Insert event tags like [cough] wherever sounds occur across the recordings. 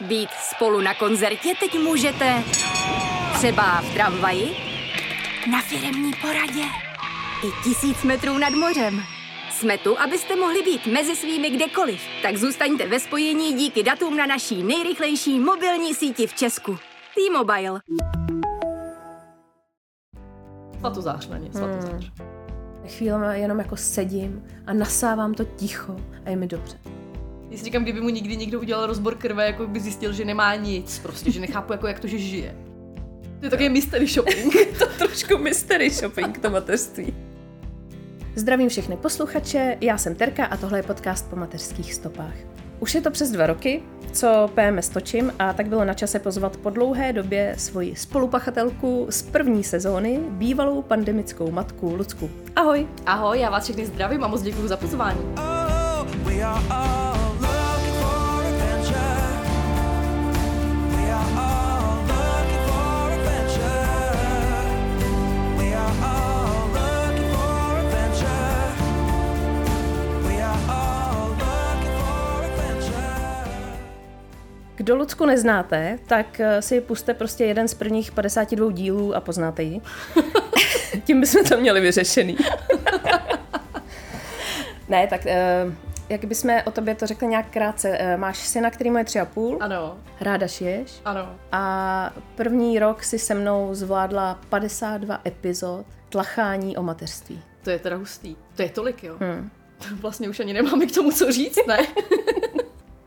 Být spolu na koncertě teď můžete třeba v tramvaji, na firemní poradě i tisíc metrů nad mořem. Jsme tu, abyste mohli být mezi svými kdekoliv. Tak zůstaňte ve spojení díky datům na naší nejrychlejší mobilní síti v Česku. T-Mobile. Svatozář na ně, svatozář. Chvílema jenom jako sedím a nasávám to ticho a je mi dobře. Já si říkám, kdyby mu nikdy někdo udělal rozbor krve, jako by zjistil, že nemá nic, prostě, že nechápu, jako jak to, že žije. To je takový mystery shopping. [laughs] to trošku mystery shopping, to mateřství. Zdravím všechny posluchače, já jsem Terka a tohle je podcast po mateřských stopách. Už je to přes dva roky, co PMS točím a tak bylo na čase pozvat po dlouhé době svoji spolupachatelku z první sezóny, bývalou pandemickou matku Lucku. Ahoj! Ahoj, já vás všechny zdravím a moc děkuji za pozvání. Oh, Kdo Lucku neznáte, tak eh, si puste prostě jeden z prvních 52 dílů a poznáte ji. [laughs] Tím bychom to měli vyřešený. [laughs] ne, tak uh, jak bychom o tobě to řekli nějak krátce. Uh, máš syna, který mu je tři a půl. Ano. Ráda šiješ. Ano. A první rok si se mnou zvládla 52 epizod tlachání o mateřství. To je teda hustý. To je tolik, jo. Hmm. [laughs] Vlastně už ani nemáme k tomu co říct, ne?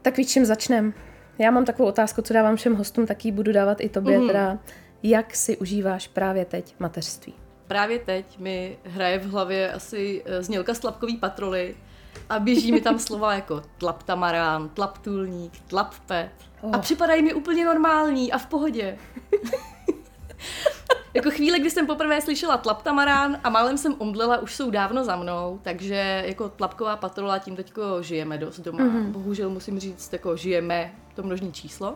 tak víš, čím začnem? Já mám takovou otázku, co dávám všem hostům, taky budu dávat i tobě, mm. teda jak si užíváš právě teď mateřství? Právě teď mi hraje v hlavě asi eh, znělka slabkový patroly a běží mi tam [laughs] slova jako tlap tamarán, tlap tulník, tlap pet. Oh. A připadají mi úplně normální a v pohodě. [laughs] jako chvíle, kdy jsem poprvé slyšela tlap tamarán a málem jsem omdlela, už jsou dávno za mnou, takže jako tlapková patrola tím teďko žijeme dost doma. Mm-hmm. Bohužel musím říct, jako žijeme to množní číslo,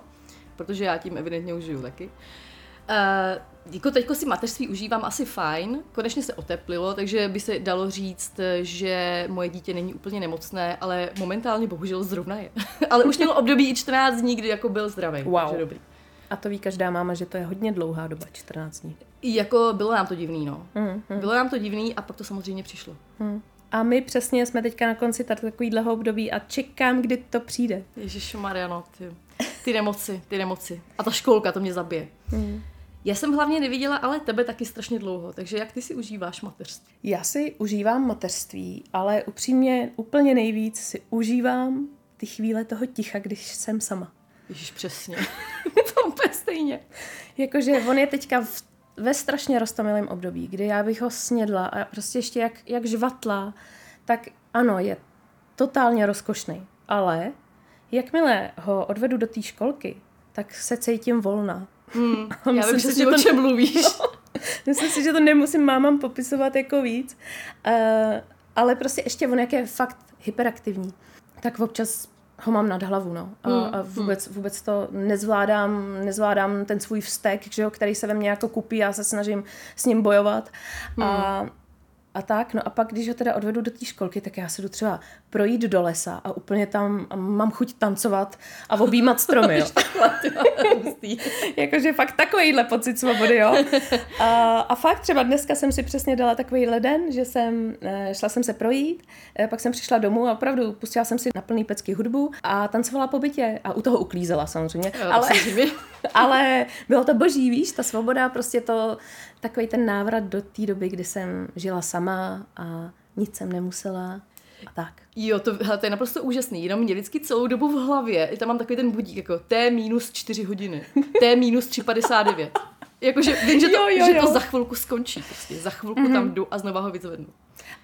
protože já tím evidentně už žiju taky. Uh, jako teďko si mateřství užívám asi fajn, konečně se oteplilo, takže by se dalo říct, že moje dítě není úplně nemocné, ale momentálně bohužel zrovna je. [laughs] ale už mělo období i 14 dní, kdy jako byl zdravý. Wow. Takže dobrý. A to ví každá máma, že to je hodně dlouhá doba, 14 dní. Jako bylo nám to divný, no. Mm, mm. Bylo nám to divný a pak to samozřejmě přišlo. Mm. A my přesně jsme teďka na konci takovýhleho období a čekám, kdy to přijde. Ježíš Mariano, ty, ty nemoci, ty nemoci. A ta školka, to mě zabije. Mm. Já jsem hlavně neviděla ale tebe taky strašně dlouho, takže jak ty si užíváš mateřství? Já si užívám mateřství, ale upřímně úplně nejvíc si užívám ty chvíle toho ticha, když jsem sama. Ježíš, přesně. [laughs] to úplně stejně. Jakože on je teďka v, ve strašně rostomilém období, kdy já bych ho snědla a prostě ještě jak, jak žvatla, tak ano, je totálně rozkošný. Ale jakmile ho odvedu do té školky, tak se cítím volná. Hmm, [laughs] já vím si, že o čem mluvíš. [laughs] No, myslím si, že to nemusím mámám popisovat jako víc. Uh, ale prostě ještě on, jak je fakt hyperaktivní, tak občas ho mám nad hlavu, no. A, mm, a vůbec, mm. vůbec to nezvládám, nezvládám ten svůj vztek, že jo, který se ve mně jako kupí, já se snažím s ním bojovat. Mm. A a tak. No a pak, když ho teda odvedu do té školky, tak já se jdu třeba projít do lesa a úplně tam a mám chuť tancovat a objímat stromy, jo. [laughs] Jakože fakt takovýhle pocit svobody, jo. A, a fakt třeba dneska jsem si přesně dala takový den, že jsem, eh, šla jsem se projít, eh, pak jsem přišla domů a opravdu pustila jsem si na plný pecky hudbu a tancovala po bytě a u toho uklízela samozřejmě. Jo, ale, [laughs] [laughs] ale bylo to boží, víš, ta svoboda, prostě to, takový ten návrat do té doby, kdy jsem žila sama a nic jsem nemusela a tak. Jo, to, hele, to je naprosto úžasný. Jenom mě vždycky celou dobu v hlavě, tam mám takový ten budík, jako T minus 4 hodiny, T minus 3,59. Jakože vím, že to, jo, jo, jo. že to za chvilku skončí. Prostě. Za chvilku mm-hmm. tam jdu a znova ho vyzvednu.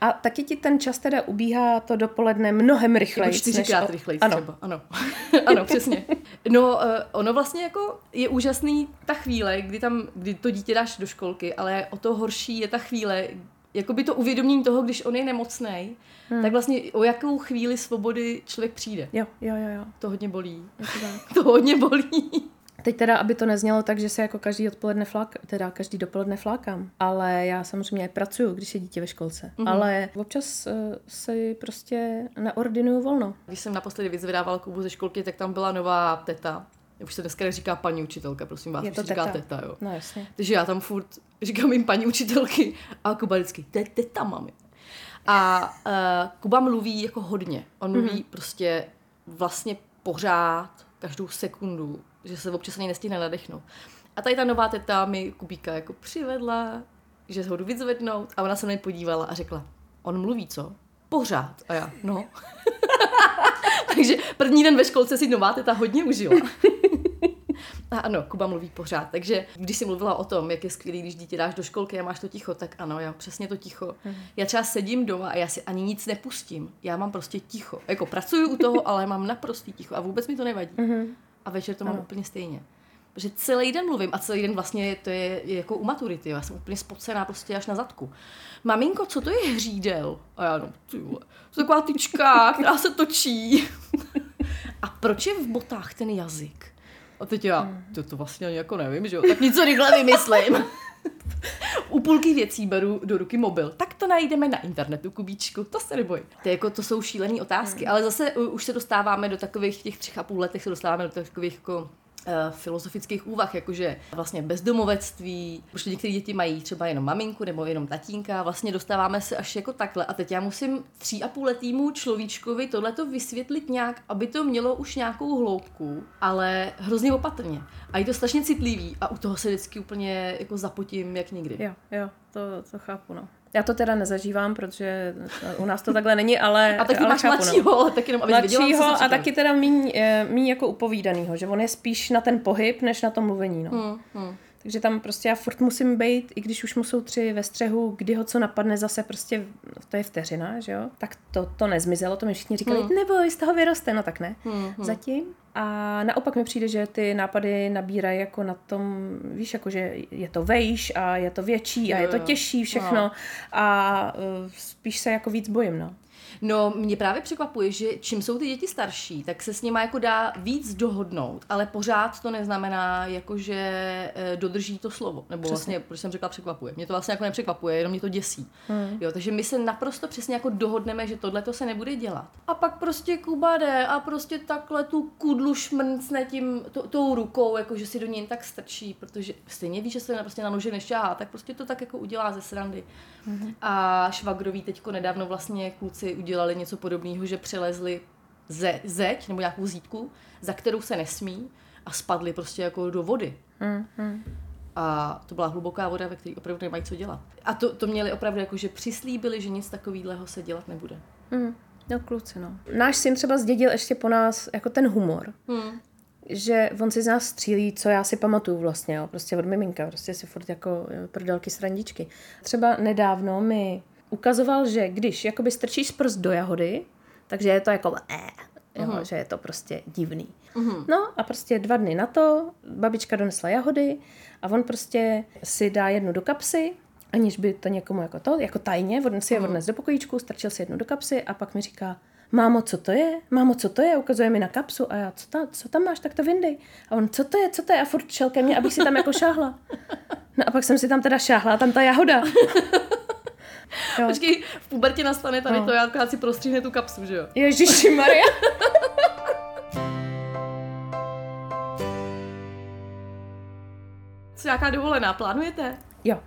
A taky ti ten čas teda ubíhá to dopoledne mnohem rychleji. Jako čtyřikrát než... rychleji ano. třeba. Ano, [laughs] ano přesně. No, uh, ono vlastně jako je úžasný ta chvíle, kdy tam, kdy to dítě dáš do školky, ale o to horší je ta chvíle, jako by to uvědomění toho, když on je nemocný, hmm. tak vlastně o jakou chvíli svobody člověk přijde. Jo, jo, jo. jo. To hodně bolí. To, [laughs] to hodně bolí. Teď teda, aby to neznělo tak, že se jako každý odpoledne flák, teda každý dopoledne flákám, ale já samozřejmě pracuju, když je dítě ve školce, mm-hmm. ale občas uh, si prostě neordinuju volno. Když jsem naposledy vyzvedávala Kubu ze školky, tak tam byla nová teta už se dneska říká paní učitelka, prosím vás, Je už to se říká teta. teta, jo. No jasně. Takže já tam furt říkám jim paní učitelky a Kuba vždycky, to je teta, mami. A uh, Kuba mluví jako hodně. On mluví mm-hmm. prostě vlastně pořád, každou sekundu, že se občas ani nestihne nadechnout. A tady ta nová teta mi Kubíka jako přivedla, že ho jdu vyzvednout a ona se na mě podívala a řekla, on mluví co? Pořád. A já, no. [laughs] Takže první den ve školce si nová teta hodně užila. A ano, Kuba mluví pořád. Takže když jsi mluvila o tom, jak je skvělý, když dítě dáš do školky a máš to ticho, tak ano, já přesně to ticho. Já třeba sedím doma a já si ani nic nepustím. Já mám prostě ticho. Jako pracuju u toho, ale mám naprostý ticho a vůbec mi to nevadí. A večer to mám úplně stejně. Protože celý den mluvím a celý den vlastně to je, je jako u maturity. Já jsem úplně spocená prostě až na zadku. Maminko, co to je hřídel? A já no, ty vole, to je taková tyčka, která se točí. [laughs] a proč je v botách ten jazyk? A teď já, to, to vlastně ani jako nevím, že jo, tak něco rychle vymyslím. [laughs] U půlky věcí beru do ruky mobil. Tak to najdeme na internetu, Kubíčku, to se neboj. To, jako, to jsou šílené otázky, ale zase už se dostáváme do takových těch třech a půl letech, se dostáváme do takových jako filozofických úvah, jakože vlastně bezdomovectví, protože některé děti mají třeba jenom maminku nebo jenom tatínka, vlastně dostáváme se až jako takhle. A teď já musím tří a půl letýmu človíčkovi tohleto vysvětlit nějak, aby to mělo už nějakou hloubku, ale hrozně opatrně. A je to strašně citlivý a u toho se vždycky úplně jako zapotím jak nikdy. Jo, jo, to, to chápu, no. Já to teda nezažívám, protože u nás to takhle není, ale A taky ale máš chápu, mladšího, ale tak jenom, co Mladšího se a taky teda míň, eh, míň jako upovídanýho, že on je spíš na ten pohyb, než na to mluvení, no. Hmm, hmm. Takže tam prostě já furt musím být, i když už mu jsou tři ve střehu, kdy ho co napadne zase prostě, to je vteřina, že jo? Tak to, to nezmizelo, to mi všichni říkali, hmm. neboj, z toho vyroste, no tak ne. Hmm, Zatím. A naopak mi přijde, že ty nápady nabírají jako na tom, víš, jako že je to vejš a je to větší a Jo, je to těžší všechno No. a uh, spíš se jako víc bojím, no. No, mě právě překvapuje, že čím jsou ty děti starší, tak se s nimi jako dá víc dohodnout, ale pořád to neznamená, jako že eh, dodrží to slovo. Nebo Přesně. vlastně, proč jsem řekla překvapuje. Mě to vlastně jako nepřekvapuje, jenom mě to děsí. Hmm. Jo, takže my se naprosto přesně jako dohodneme, že tohle to se nebude dělat. A pak prostě Kuba jde a prostě takhle tu kudlu šmrncne tím, to, tou rukou, jako že si do něj jen tak strčí, protože stejně ví, že se prostě na nože nešťáhá, tak prostě to tak jako udělá ze srandy. Mm-hmm. A švagrový teďko nedávno vlastně kluci udělali něco podobného, že přelezli ze, zeď nebo nějakou zítku, za kterou se nesmí a spadli prostě jako do vody. Mm, mm. A to byla hluboká voda, ve které opravdu nemají co dělat. A to, to měli opravdu jako, že přislíbili, že nic takového se dělat nebude. Mm. No kluci, no. Náš syn třeba zdědil ještě po nás jako ten humor. Hmm. že on si z nás střílí, co já si pamatuju vlastně, jo, prostě od miminka, prostě si furt jako prdelky srandičky. Třeba nedávno mi ukazoval, že když jakoby strčíš prst do jahody, takže je to jako eh, jo, Mhm. že je to prostě divný. Mhm. No a prostě dva dny na to babička donesla jahody a on prostě si dá jednu do kapsy, aniž by to někomu jako to, jako tajně, on si je odnes do pokojíčku, strčil si jednu do kapsy a pak mi říká, mámo, co to je? Mámo, co to je? Ukazuje mi na kapsu a já, co, ta, co tam máš, tak to vyndej. A on, co to je, co to je? A furt šel ke mně, abych si tam jako šáhla. No a pak jsem si tam teda šáhla a tam ta jahoda. [laughs] Jo. Počkej, v pubertě nastane tady No. to, já akorát si prostříhne tu kapsu, že jo? Ježiši Maria. Co nějaká dovolená, plánujete? Jo.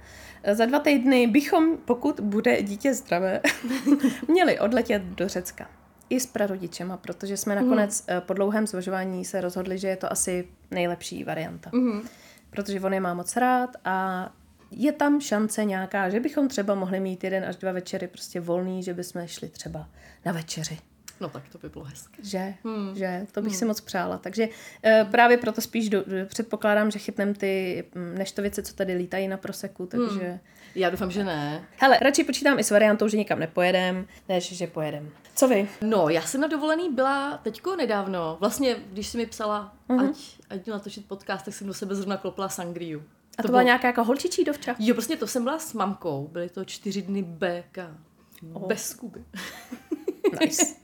Za dva týdny bychom, pokud bude dítě zdravé, [laughs] měli odletět do Řecka. I s prarodičema, protože jsme nakonec mm. po dlouhém zvažování se rozhodli, že je to asi nejlepší varianta. Mhm. Protože on je má moc rád a je tam šance nějaká, že bychom třeba mohli mít jeden až dva večery prostě volný, že bychom šli třeba na večeři. No tak to by bylo hezké. Že, Hmm. hmm. že, to bych hmm. si moc přála. Takže e, právě proto spíš do, předpokládám, že chytnem ty mm, neštovice, co tady lítají na proseku, takže... Hmm. Já doufám, že ne. Hele, radši počítám i s variantou, že nikam nepojedem, než že pojedem. Co vy? No, já jsem na dovolený byla teďko nedávno. Vlastně, když jsi mi psala, uh-huh. ať, ať jdu natočit podcast, tak jsem do sebe zrovna klopla sangriu. A to, to byla nějaká jako holčičí dovča? Jo, prostě to jsem byla s mamkou. Byly to čtyři dny BK. Oh. Bez Kuby. [laughs] Nice.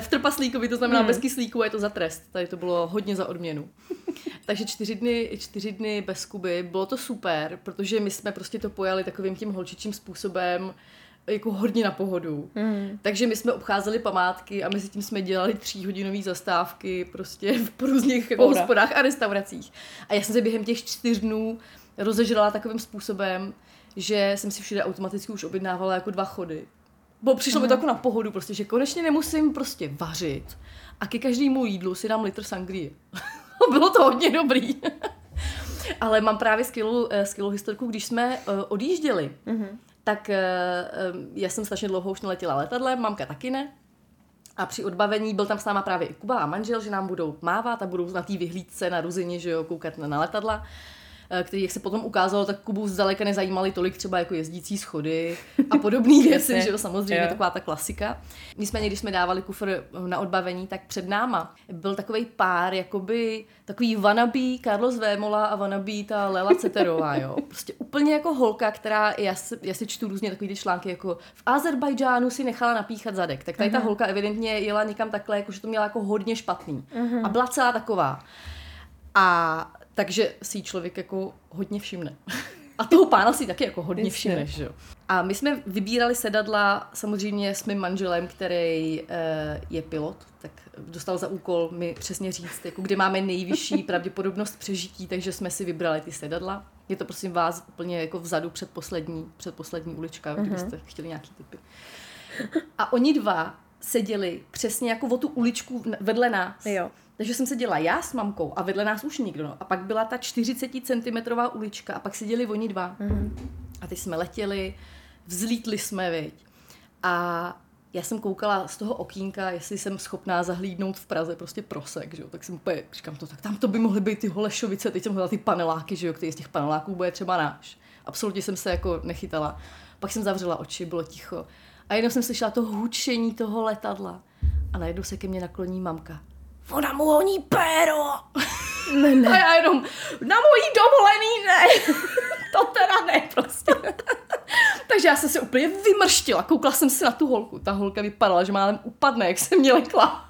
v trpaslíkovi, to znamená hmm. bez kyslíku, a je to za trest. Tady to bylo hodně za odměnu. [laughs] Takže čtyři dny, čtyři dny bez Kuby. Bylo to super, protože my jsme prostě to pojali takovým tím holčičím způsobem, jako hodně na pohodu. Mm. Takže my jsme obcházeli památky a mezi tím jsme dělali tříhodinové zastávky prostě v různých jako hospodách a restauracích. A já jsem se během těch čtyř dnů rozežrala takovým způsobem, že jsem si všude automaticky už objednávala jako dva chody. Bo přišlo mm. mi to mhm. jako na pohodu, prostě, že konečně nemusím prostě vařit a ke každému jídlu si dám litr sangrie. [laughs] Bylo to hodně dobrý. [laughs] Ale mám právě skvělou, eh, skvělou historku, když jsme uh, odjížděli, mm-hmm. Tak uh, já jsem strašně dlouho už neletěla letadlem, mamka taky ne. A při odbavení byl tam s náma právě i Kuba a manžel, že nám budou mávat a budou na té vyhlídce na Ruzině, že jo, koukat na letadla. Eh, který, jak se potom ukázalo, tak Kubu zdaleka nezajímali tolik třeba jako jezdící schody a podobné [laughs] věci, že jo, samozřejmě yeah. taková ta klasika. Nicméně, když jsme dávali kufr na odbavení, tak před náma byl takový pár, jakoby takový wannabe Carlos Vémola a wannabe ta Lela Ceterová, [laughs] jo. Prostě úplně jako holka, která, já si, já si čtu různě takový ty články, jako v Azerbajdžánu si nechala napíchat zadek, tak tady uh-huh. ta mhm. holka evidentně jela někam takhle, jako že to měla jako hodně špatný. Uh-huh. A byla celá taková. A takže si člověk jako hodně všimne. [laughs] A toho pána si taky jako hodně všimne, že jo. A my jsme vybírali sedadla samozřejmě s mým manželem, který e, je pilot, tak dostal za úkol mi přesně říct, jako kde máme nejvyšší [laughs] pravděpodobnost přežití, takže jsme si vybrali ty sedadla. Je to prosím vás úplně jako vzadu před poslední, před poslední ulička, mm-hmm. kdybyste chtěli nějaký typy. A oni dva seděli přesně jako o tu uličku vedle nás. Jo. Takže jsem seděla já s mamkou a vedle nás už nikdo. No. A pak byla ta 40 cm ulička a pak seděli oni dva. Mm-hmm. A teď jsme letěli, vzlítli jsme, viď. A já jsem koukala z toho okýnka, jestli jsem schopná zahlídnout v Praze prostě prosek, že jo. Tak jsem úplně, říkám to, tak tam to by mohly být ty Holešovice, teď jsem hledala ty paneláky, že jo, který z těch paneláků bude třeba náš. Absolutně jsem se jako nechytala. Pak jsem zavřela oči, bylo ticho. A jenom jsem slyšela to hučení toho letadla. A najednou se ke mně nakloní mamka ona mu honí péro. Ne, ne. A já jenom, na mojí dovolený ne. [laughs] to teda ne prostě. [laughs] Takže já jsem se úplně vymrštila, koukla jsem si na tu holku. Ta holka vypadala, že málem upadne, jak se mě lekla.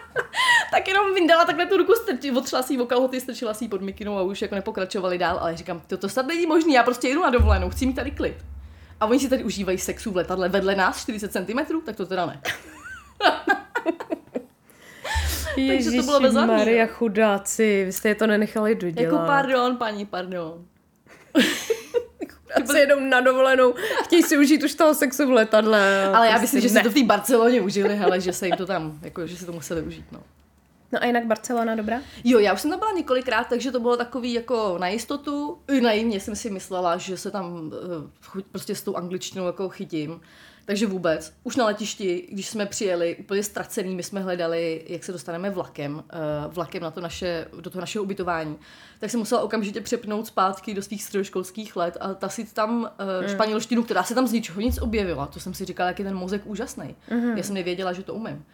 [laughs] tak jenom vyndala takhle tu ruku, strči, otřela si ji kalhoty, strčila si ji pod mikinou a už jako nepokračovali dál, ale říkám, to, to snad není možný, já prostě jdu na dovolenou, chci mít tady klid. A oni si tady užívají sexu v letadle vedle nás 40 cm, tak to teda ne. [laughs] Takže to bylo bezadný. Maria chudáci, vy jste je to nenechali dodělat. Jako pardon, paní, pardon. [laughs] se jedou na dovolenou, chtějí si užít už toho sexu v letadle. Ale já myslím, že si to v té Barceloně užili, ale že se jim to tam, jako, že si to museli užít, no. No a jinak Barcelona dobrá? Jo, já už jsem tam byla několikrát, takže to bylo takový jako na jistotu. I naivně jsem si myslela, že se tam uh, prostě s tou angličtinou jako chytím. Takže vůbec. Už na letišti, když jsme přijeli úplně ztracený, my jsme hledali, jak se dostaneme vlakem, uh, vlakem na to naše, do toho našeho ubytování, tak jsem musela okamžitě přepnout zpátky do svých středoškolských let a ta si tam uh, španělštinu, která se tam z ničeho nic objevila. To jsem si říkala, jak je ten mozek úžasný. Mm. Já jsem nevěděla, že to umím.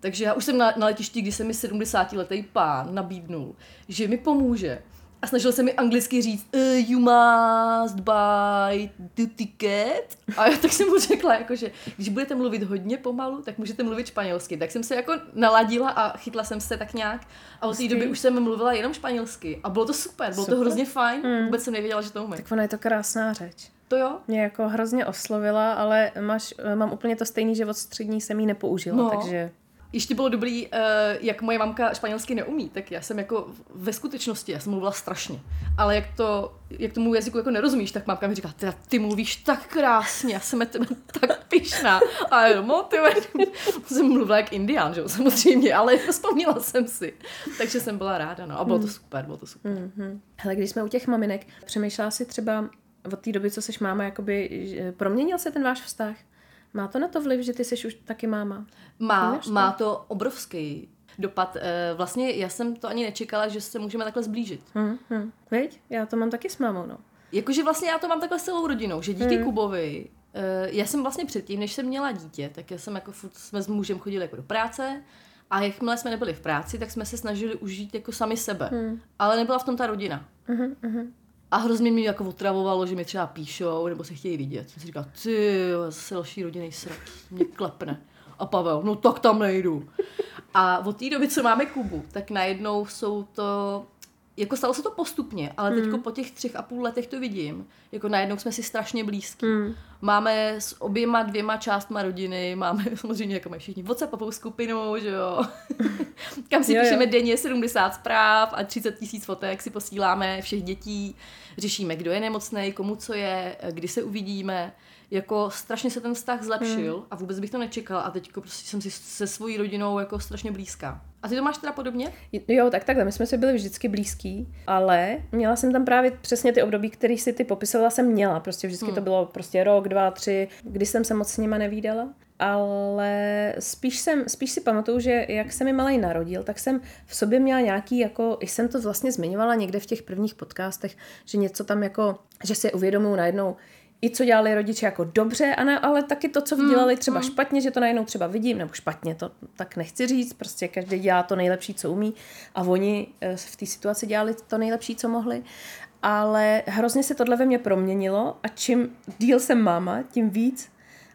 Takže já už jsem na, na letišti, kdy se mi 70-letý pán nabídnul, že mi pomůže a snažil se mi anglicky říct uh, you must buy the ticket. A já tak jsem mu řekla, jako, že když budete mluvit hodně pomalu, tak můžete mluvit španělsky. Tak jsem se jako naladila a chytla jsem se tak nějak. A od té doby už jsem mluvila jenom španělsky. A bylo to super, bylo super. to hrozně fajn. Mm. Vůbec jsem nevěděla, že to umím. Tak ona je to krásná řeč. To jo? Mě jako hrozně oslovila, ale máš, mám úplně to stejný, že od střední jsem ji nepoužila, no. takže ještě bylo dobrý, uh, jak moje mamka španělsky neumí, tak já jsem jako ve skutečnosti, já jsem mluvila strašně. Ale jak, to, jak tomu jazyku jako nerozumíš, tak mamka mi říká, ty, ty mluvíš tak krásně, já jsem na tebe [laughs] tak pišná. A jo, no, ty [laughs] jsem mluvila jak indián, že jo, samozřejmě, ale [laughs] vzpomněla jsem si. Takže jsem byla ráda, no. A bylo to hmm. super, bylo to super. Mm-hmm. Hele, když jsme u těch maminek, přemýšlela si třeba od té doby, co seš máma, jakoby, proměnil se ten váš vztah? Má to na to vliv, že ty jsi už taky máma? Má, to? má to obrovský dopad. Eh, vlastně já jsem to ani nečekala, že se můžeme takhle zblížit. Hmm, hmm. Veď? Já to mám taky s mámou, no. Jakože vlastně já to mám takhle s celou rodinou, že díky hmm. Kubovi, eh, já jsem vlastně předtím, než jsem měla dítě, tak já jsem jako furt, jsme s mužem chodili jako do práce a jakmile jsme nebyli v práci, tak jsme se snažili užít jako sami sebe. Hmm. Ale nebyla v tom ta rodina. Hmm, hmm. A hrozně mi jako otravovalo, že mi třeba píšou nebo se chtějí vidět. Jsem si říkal, ty, zase další rodinný srad, mě klepne. A Pavel, no tak tam nejdu. A od té doby, co máme Kubu, tak najednou jsou to jako stalo se to postupně, ale mm. po těch třech a půl letech to vidím. Jako najednou jsme si strašně blízký. Mm. Máme s oběma dvěma částma rodiny, máme [laughs] samozřejmě jako mají všichni WhatsAppovou skupinu, že jo. [laughs] Kam si jo, píšeme jo. denně 70 zpráv a 30 tisíc fotek si posíláme všech dětí. Řešíme, kdo je nemocný, komu co je, kdy se uvidíme jako strašně se ten vztah zlepšil hmm. a vůbec bych to nečekala a teď prostě jsem si se svojí rodinou jako strašně blízká. A ty to máš teda podobně? Jo, tak takhle, my jsme si byli vždycky blízký, ale měla jsem tam právě přesně ty období, které si ty popisovala, jsem měla. Prostě vždycky hmm. to bylo prostě rok, dva, tři, kdy jsem se moc s nima nevídala. Ale spíš, jsem, spíš si pamatuju, že jak se mi malej narodil, tak jsem v sobě měla nějaký, jako, i jsem to vlastně zmiňovala někde v těch prvních podcastech, že něco tam jako, že si uvědomuju najednou, i co dělali rodiče jako dobře, a ne, ale taky to, co hmm, dělali třeba hmm. špatně, že to najednou třeba vidím, nebo špatně, to tak nechci říct, prostě každý dělá to nejlepší, co umí a oni eh, v té situaci dělali to nejlepší, co mohli. Ale hrozně se tohle ve mně proměnilo a čím díl jsem máma, tím víc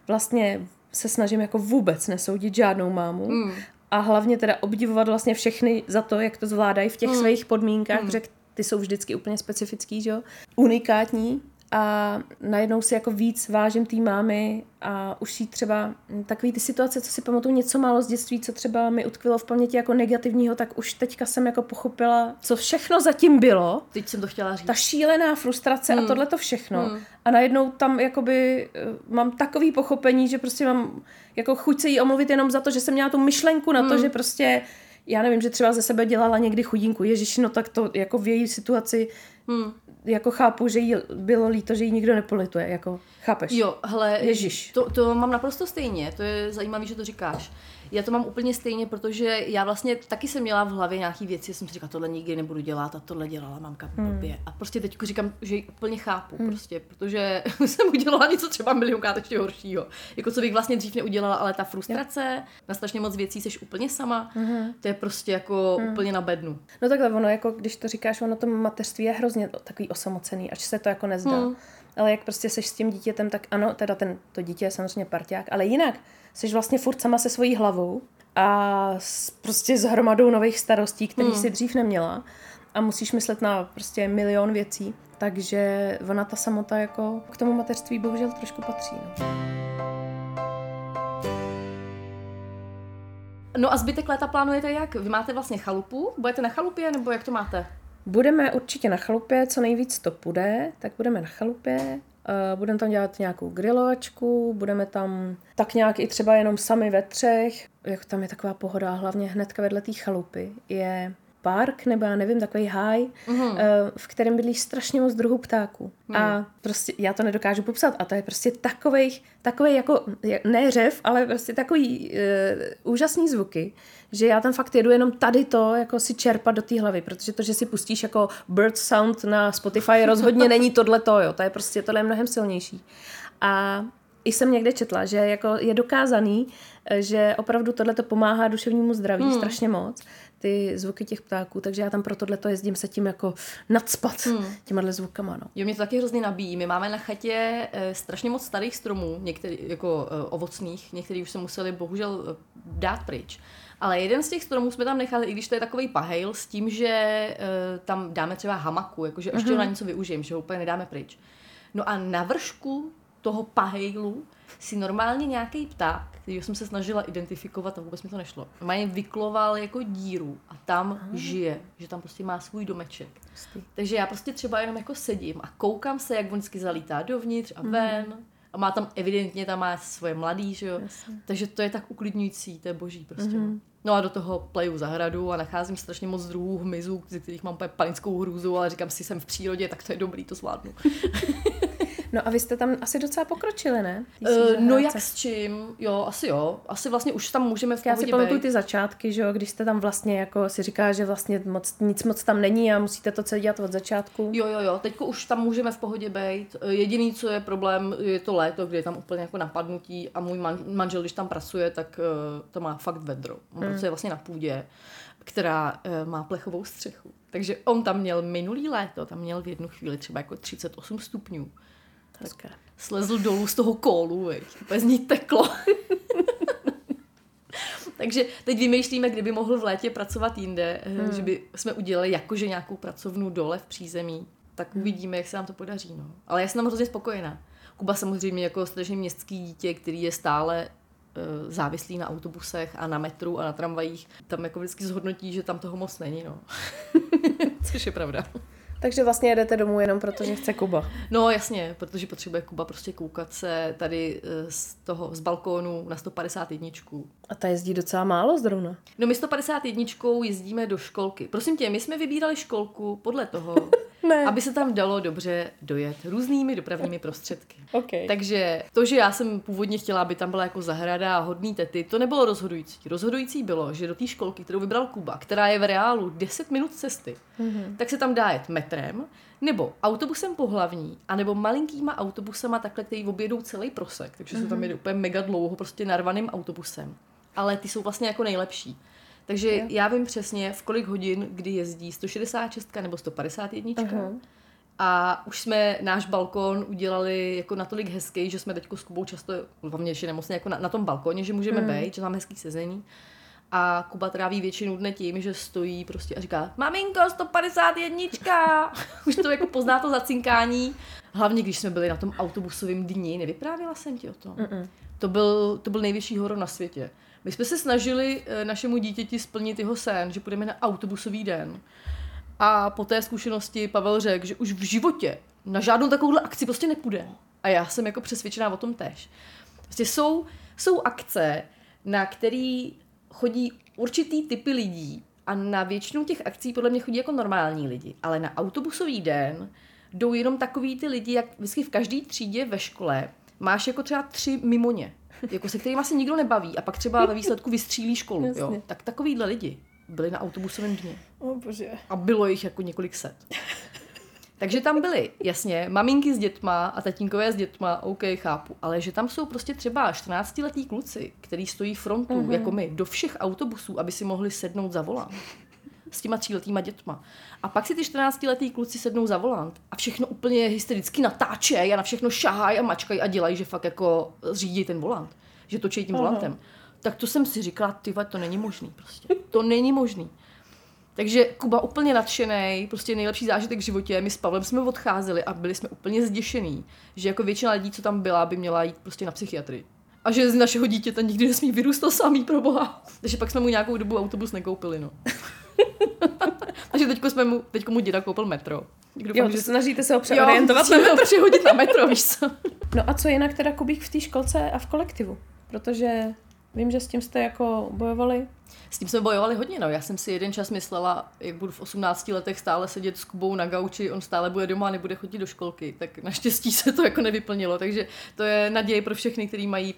vlastně se snažím jako vůbec nesoudit žádnou mámu hmm. a hlavně teda obdivovat vlastně všechny za to, jak to zvládají v těch hmm. svých podmínkách, hmm. protože ty jsou vždycky úplně specifický, že jo? Unikátní a najednou si jako víc vážím té mámy a už jí třeba takový ty situace, co si pamatuju něco málo z dětství, co třeba mi utkvilo v paměti jako negativního, tak už teďka jsem jako pochopila, co všechno zatím bylo. Teď jsem to chtěla říct. Ta šílená frustrace hmm. a tohle to všechno. Hmm. A najednou tam jakoby eh, mám takový pochopení, že prostě mám jako chuť se jí omluvit jenom za to, že jsem měla tu myšlenku na hmm. to, že prostě já nevím, že třeba ze sebe dělala někdy chudinku, ježiš, no tak to jako v její situaci hmm jako chápu, že jí bylo líto, že jí nikdo nepolituje, jako chápeš? Jo, hele, Ježíš. To, to mám naprosto stejně, to je zajímavé, že to říkáš. Já to mám úplně stejně, protože já vlastně taky jsem měla v hlavě nějaký věci, jsem si říkala, tohle nikdy nebudu dělat a tohle dělala mamka hmm. blbě. A prostě teď říkám, že ji úplně chápu, hmm. prostě, protože [laughs] jsem udělala něco třeba milionkrát ještě horšího. Jako co bych vlastně dřív neudělala, ale ta frustrace, jo. na strašně moc věcí seš úplně sama, hmm. to je prostě jako hmm. úplně na bednu. No takhle ono, jako když to říkáš, ono to mateřství je hrozně takový osamocený, až se to jako nezdá. Hmm. Ale jak prostě seš s tím dítětem, tak ano, teda ten, to dítě je samozřejmě parťák, ale jinak jsi vlastně furt sama se svojí hlavou a s, prostě s hromadou nových starostí, které hmm. si dřív neměla a musíš myslet na prostě milion věcí. Takže ona ta samota jako k tomu mateřství bohužel trošku patří. No. No a zbytek léta plánujete jak? Vy máte vlastně chalupu? Budete na chalupě nebo jak to máte? Budeme určitě na chalupě, co nejvíc to půjde, tak budeme na chalupě. Uh, budeme tam dělat nějakou grilovačku, budeme tam tak nějak i třeba jenom sami ve třech. Jak tam je taková pohoda, hlavně hnedka vedle té chalupy je park, nebo já nevím, takový háj, mm-hmm. v kterém bydlí strašně moc druhů ptáků. Mm. A prostě já to nedokážu popsat. A to je prostě takový, takový jako, ne řev, ale prostě takový uh, úžasný zvuky, že já tam fakt jedu jenom tady to, jako si čerpat do té hlavy, protože to, že si pustíš jako bird sound na Spotify, rozhodně [laughs] není tohle to, jo. To je prostě, tohle je mnohem silnější. A i jsem někde četla, že jako je dokázaný, eh, že opravdu tohle to pomáhá duševnímu zdraví hmm. strašně moc ty zvuky těch ptáků, takže já tam pro tohle to jezdím se tím jako nadspat hmm. těma zvukama. No. Jo, mě to taky hrozně nabíjí. My máme na chatě e, strašně moc starých stromů, některý jako e, ovocných, některý už se museli bohužel e, dát pryč. Ale jeden z těch stromů jsme tam nechali, i když to je takový pahejl, s tím, že e, tam dáme třeba hamaku, jakože ještě mm-hmm. na něco využijeme, že ho úplně nedáme pryč. No a na vršku toho pahejlu si normálně nějaký pták, který jsem se snažila identifikovat a vůbec mi to nešlo. Má vykloval jako díru a tam Aha. žije, že tam prostě má svůj domeček. Prostě. Takže já prostě třeba jenom jako sedím a koukám se, jak on vždycky zalítá dovnitř a mhm. ven. Mm. A má tam evidentně, tam má svoje mladý, že jo. Jasně. Takže to je tak uklidňující, to je boží prostě. Mm. No a do toho pleju zahradu a nacházím strašně moc druhů hmyzů, ze kterých mám panickou hrůzu, ale říkám si, jsem v přírodě, tak to je dobrý, to zvládnu. [laughs] No a vy jste tam asi docela pokročili, ne? Uh, no jak s čím? Jo, asi jo. Asi vlastně už tam můžeme v Já si pamatuju ty začátky, že jo, když jste tam vlastně jako si říká, že vlastně moc, nic moc tam není a musíte to celé dělat od začátku. Jo, jo, jo. Teďko už tam můžeme v pohodě být. Eh, jediný, co je problém, je to léto, kdy je tam úplně jako napadnutí a můj man, manžel, když tam pracuje, tak uh, to má fakt vedro. On hmm. je vlastně na půdě, která uh, má plechovou střechu. Takže on tam měl minulý léto, tam měl v jednu chvíli třeba jako 38 stupňů. Tak slezl dolů z toho kólu, veď. Úplně z ní teklo. [laughs] Takže teď vymýšlíme, kdyby mohl v létě pracovat jinde, eh, Hmm. že by jsme udělali jakože nějakou pracovnu dole v přízemí. Tak Hmm. uvidíme, jak se nám to podaří. No. Ale já jsem tam hrozně spokojená. Kuba samozřejmě jako strašně městský dítě, který je stále eh, závislý na autobusech a na metru a na tramvajích, tam jako vždycky zhodnotí, že tam toho moc není, no. [laughs] Což je pravda. Takže vlastně jedete domů jenom proto, že chce Kuba. No jasně, protože potřebuje Kuba prostě koukat se tady eh, z toho, z balkónu na 151. A ta jezdí docela málo zrovna. No my 151 jezdíme do školky. Prosím tě, my jsme vybírali školku podle toho, Ne. aby se tam dalo dobře dojet různými dopravními prostředky. [laughs] Okay. Takže to, že já jsem původně chtěla, aby tam byla jako zahrada a hodný tety, to nebylo rozhodující. Rozhodující bylo, že do té školky, kterou vybral Kuba, která je v reálu 10 minut cesty, mm-hmm. tak se tam dá jet metrem, nebo autobusem pohlavní, anebo malinkýma autobusama takhle, který objedou celý prosek, takže mm-hmm. se tam jede úplně mega dlouho, prostě narvaným autobusem. Ale ty jsou vlastně jako nejlepší. Takže Jo. já vím přesně, v kolik hodin, kdy jezdí 166 nebo 151. Mhm. A už jsme náš balkon udělali jako natolik hezký, že jsme teď s Kubou často, hlavně ještě nemocně, jako na, na tom balkoně, že můžeme Hmm. mm. být, že máme hezký sezení. A Kuba tráví většinu dne tím, že stojí prostě a říká, maminko, 151. [laughs] Už to jako pozná to zacinkání. Hlavně, když jsme byli na tom autobusovém dni, nevyprávěla jsem ti o tom. Mm-mm. To byl, to byl největší horor na světě. My jsme se snažili eh, našemu dítěti splnit jeho sen, že půjdeme na autobusový den. A po té zkušenosti Pavel řekl, že už v životě na žádnou takovouhle akci prostě nepůjde. A já jsem jako přesvědčená o tom tež. Prostě jsou, jsou akce, na který chodí určitý typy lidí a na většinu těch akcí podle mě chodí jako normální lidi. Ale na autobusový den jdou jenom takový ty lidi, jak vždycky v každé třídě ve škole máš jako třeba tři mimoně, jako se kterými se nikdo nebaví a pak třeba ve výsledku vystřílí školu. Jo? Tak takovýhle lidi byli na autobusovém dně. O bože. A bylo jich jako několik set. Takže tam byly, jasně, maminky s dětma a tatínkové s dětma, OK, chápu, ale že tam jsou prostě třeba 14-letí kluci, který stojí frontu, Mhm. mm-hmm. jako my, do všech autobusů, aby si mohli sednout za volant s těma tříletýma dětma. A pak si ty 14-letý kluci sednou za volant a všechno úplně hystericky natáčejí a na všechno šahají a mačkají a dělají, že fakt jako řídí ten volant, že točí tím Aha. volantem. Tak to jsem si říkala, ty to není možný prostě. To není možný. Takže Kuba úplně nadšený, prostě nejlepší zážitek v životě. My s Pavlem jsme odcházeli a byli jsme úplně zděšený, že jako většina lidí, co tam byla, by měla jít prostě na psychiatrii. A že z našeho dítěte nikdy nesmí vyrůstat samý pro boha. Takže pak jsme mu nějakou dobu autobus nekoupili, no. [laughs] [laughs] Takže teďko jsme mu, teďko mu děda koupil metro. Doufám, Jo, že snažíte se ho jo, přeorientovat na musíme metro. přehodit na metro, víš co? No a co jinak teda Kubík v té školce a v kolektivu? Protože vím, že s tím jste jako bojovali. S tím jsme bojovali hodně, no. Já jsem si jeden čas myslela, jak budu v 18 letech stále sedět s Kubou na gauči, on stále bude doma a nebude chodit do školky. Tak naštěstí se to jako nevyplnilo, takže to je naděje pro všechny, kteří mají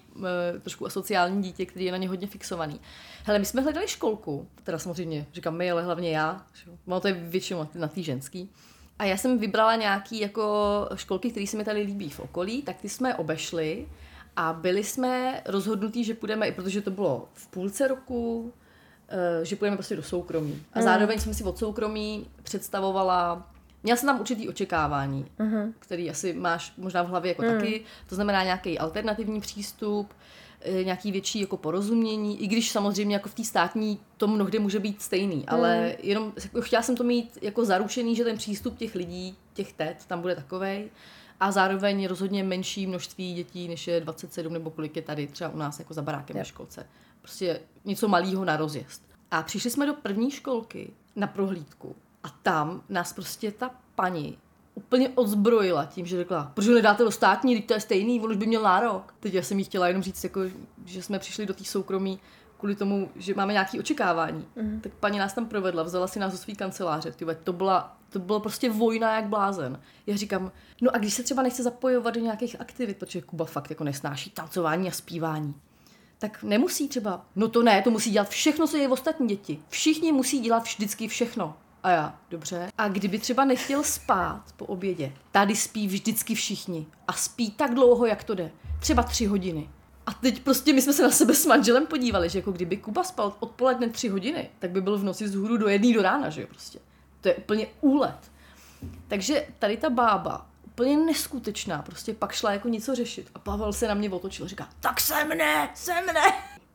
e, trošku asociální dítě, který je na ně hodně fixovaný. Hele, my jsme hledali školku, teda samozřejmě, říkám my, ale hlavně já, ono to je většinou na tý ženský. A já jsem vybrala nějaký jako školky, které se mi tady líbí v okolí, tak ty jsme obešli a byli jsme rozhodnutí, že půjdeme, i protože to bylo v půlce roku, eh, že půjdeme prostě do soukromí. A Mm. zároveň jsem si od soukromí představovala, měla jsem tam určitý očekávání, Mhm. který asi máš možná v hlavě jako Mm. taky, to znamená nějaký alternativní přístup, eh, nějaký větší jako porozumění, i když samozřejmě jako v té státní to mnohdy může být stejný, ale jenom jako chtěla jsem to mít jako zaručený, že ten přístup těch lidí, těch tet, tam bude takovej a zároveň rozhodně menší množství dětí, než je 27 nebo kolik je tady třeba u nás jako za barákem ve školce. Prostě něco malého na rozjezd. A přišli jsme do první školky na prohlídku a tam nás prostě ta paní úplně odzbrojila tím, že řekla, proč ho nedáte do státní, teď to je stejný, on už by měl nárok. Teď já jsem jí chtěla jenom říct, jako, že jsme přišli do té soukromí kvůli tomu, že máme nějaké očekávání. Mm. Tak paní nás tam provedla, vzala si nás do své kanceláře. Tyhle, to, byla, to byla prostě vojna jak blázen. Já říkám, no a když se třeba nechce zapojovat do nějakých aktivit, protože Kuba fakt jako nesnáší tancování a zpívání, tak nemusí třeba. No to ne, to musí dělat všechno, co je v ostatní děti. Všichni musí dělat vždycky všechno. A já, dobře. A kdyby třeba nechtěl spát po obědě, tady spí vždycky všichni. A spí tak dlouho, jak to jde. Třeba tři hodiny. A teď prostě my jsme se na sebe s manželem podívali, že jako kdyby Kuba spal odpoledne tři hodiny, tak by byl v noci z hůru do jedné do rána, že jo prostě. To je úplně úlet. Takže tady ta bába, úplně neskutečná, prostě pak šla jako něco řešit. A Pavel se na mě otočil, říká, tak se mne, se mne.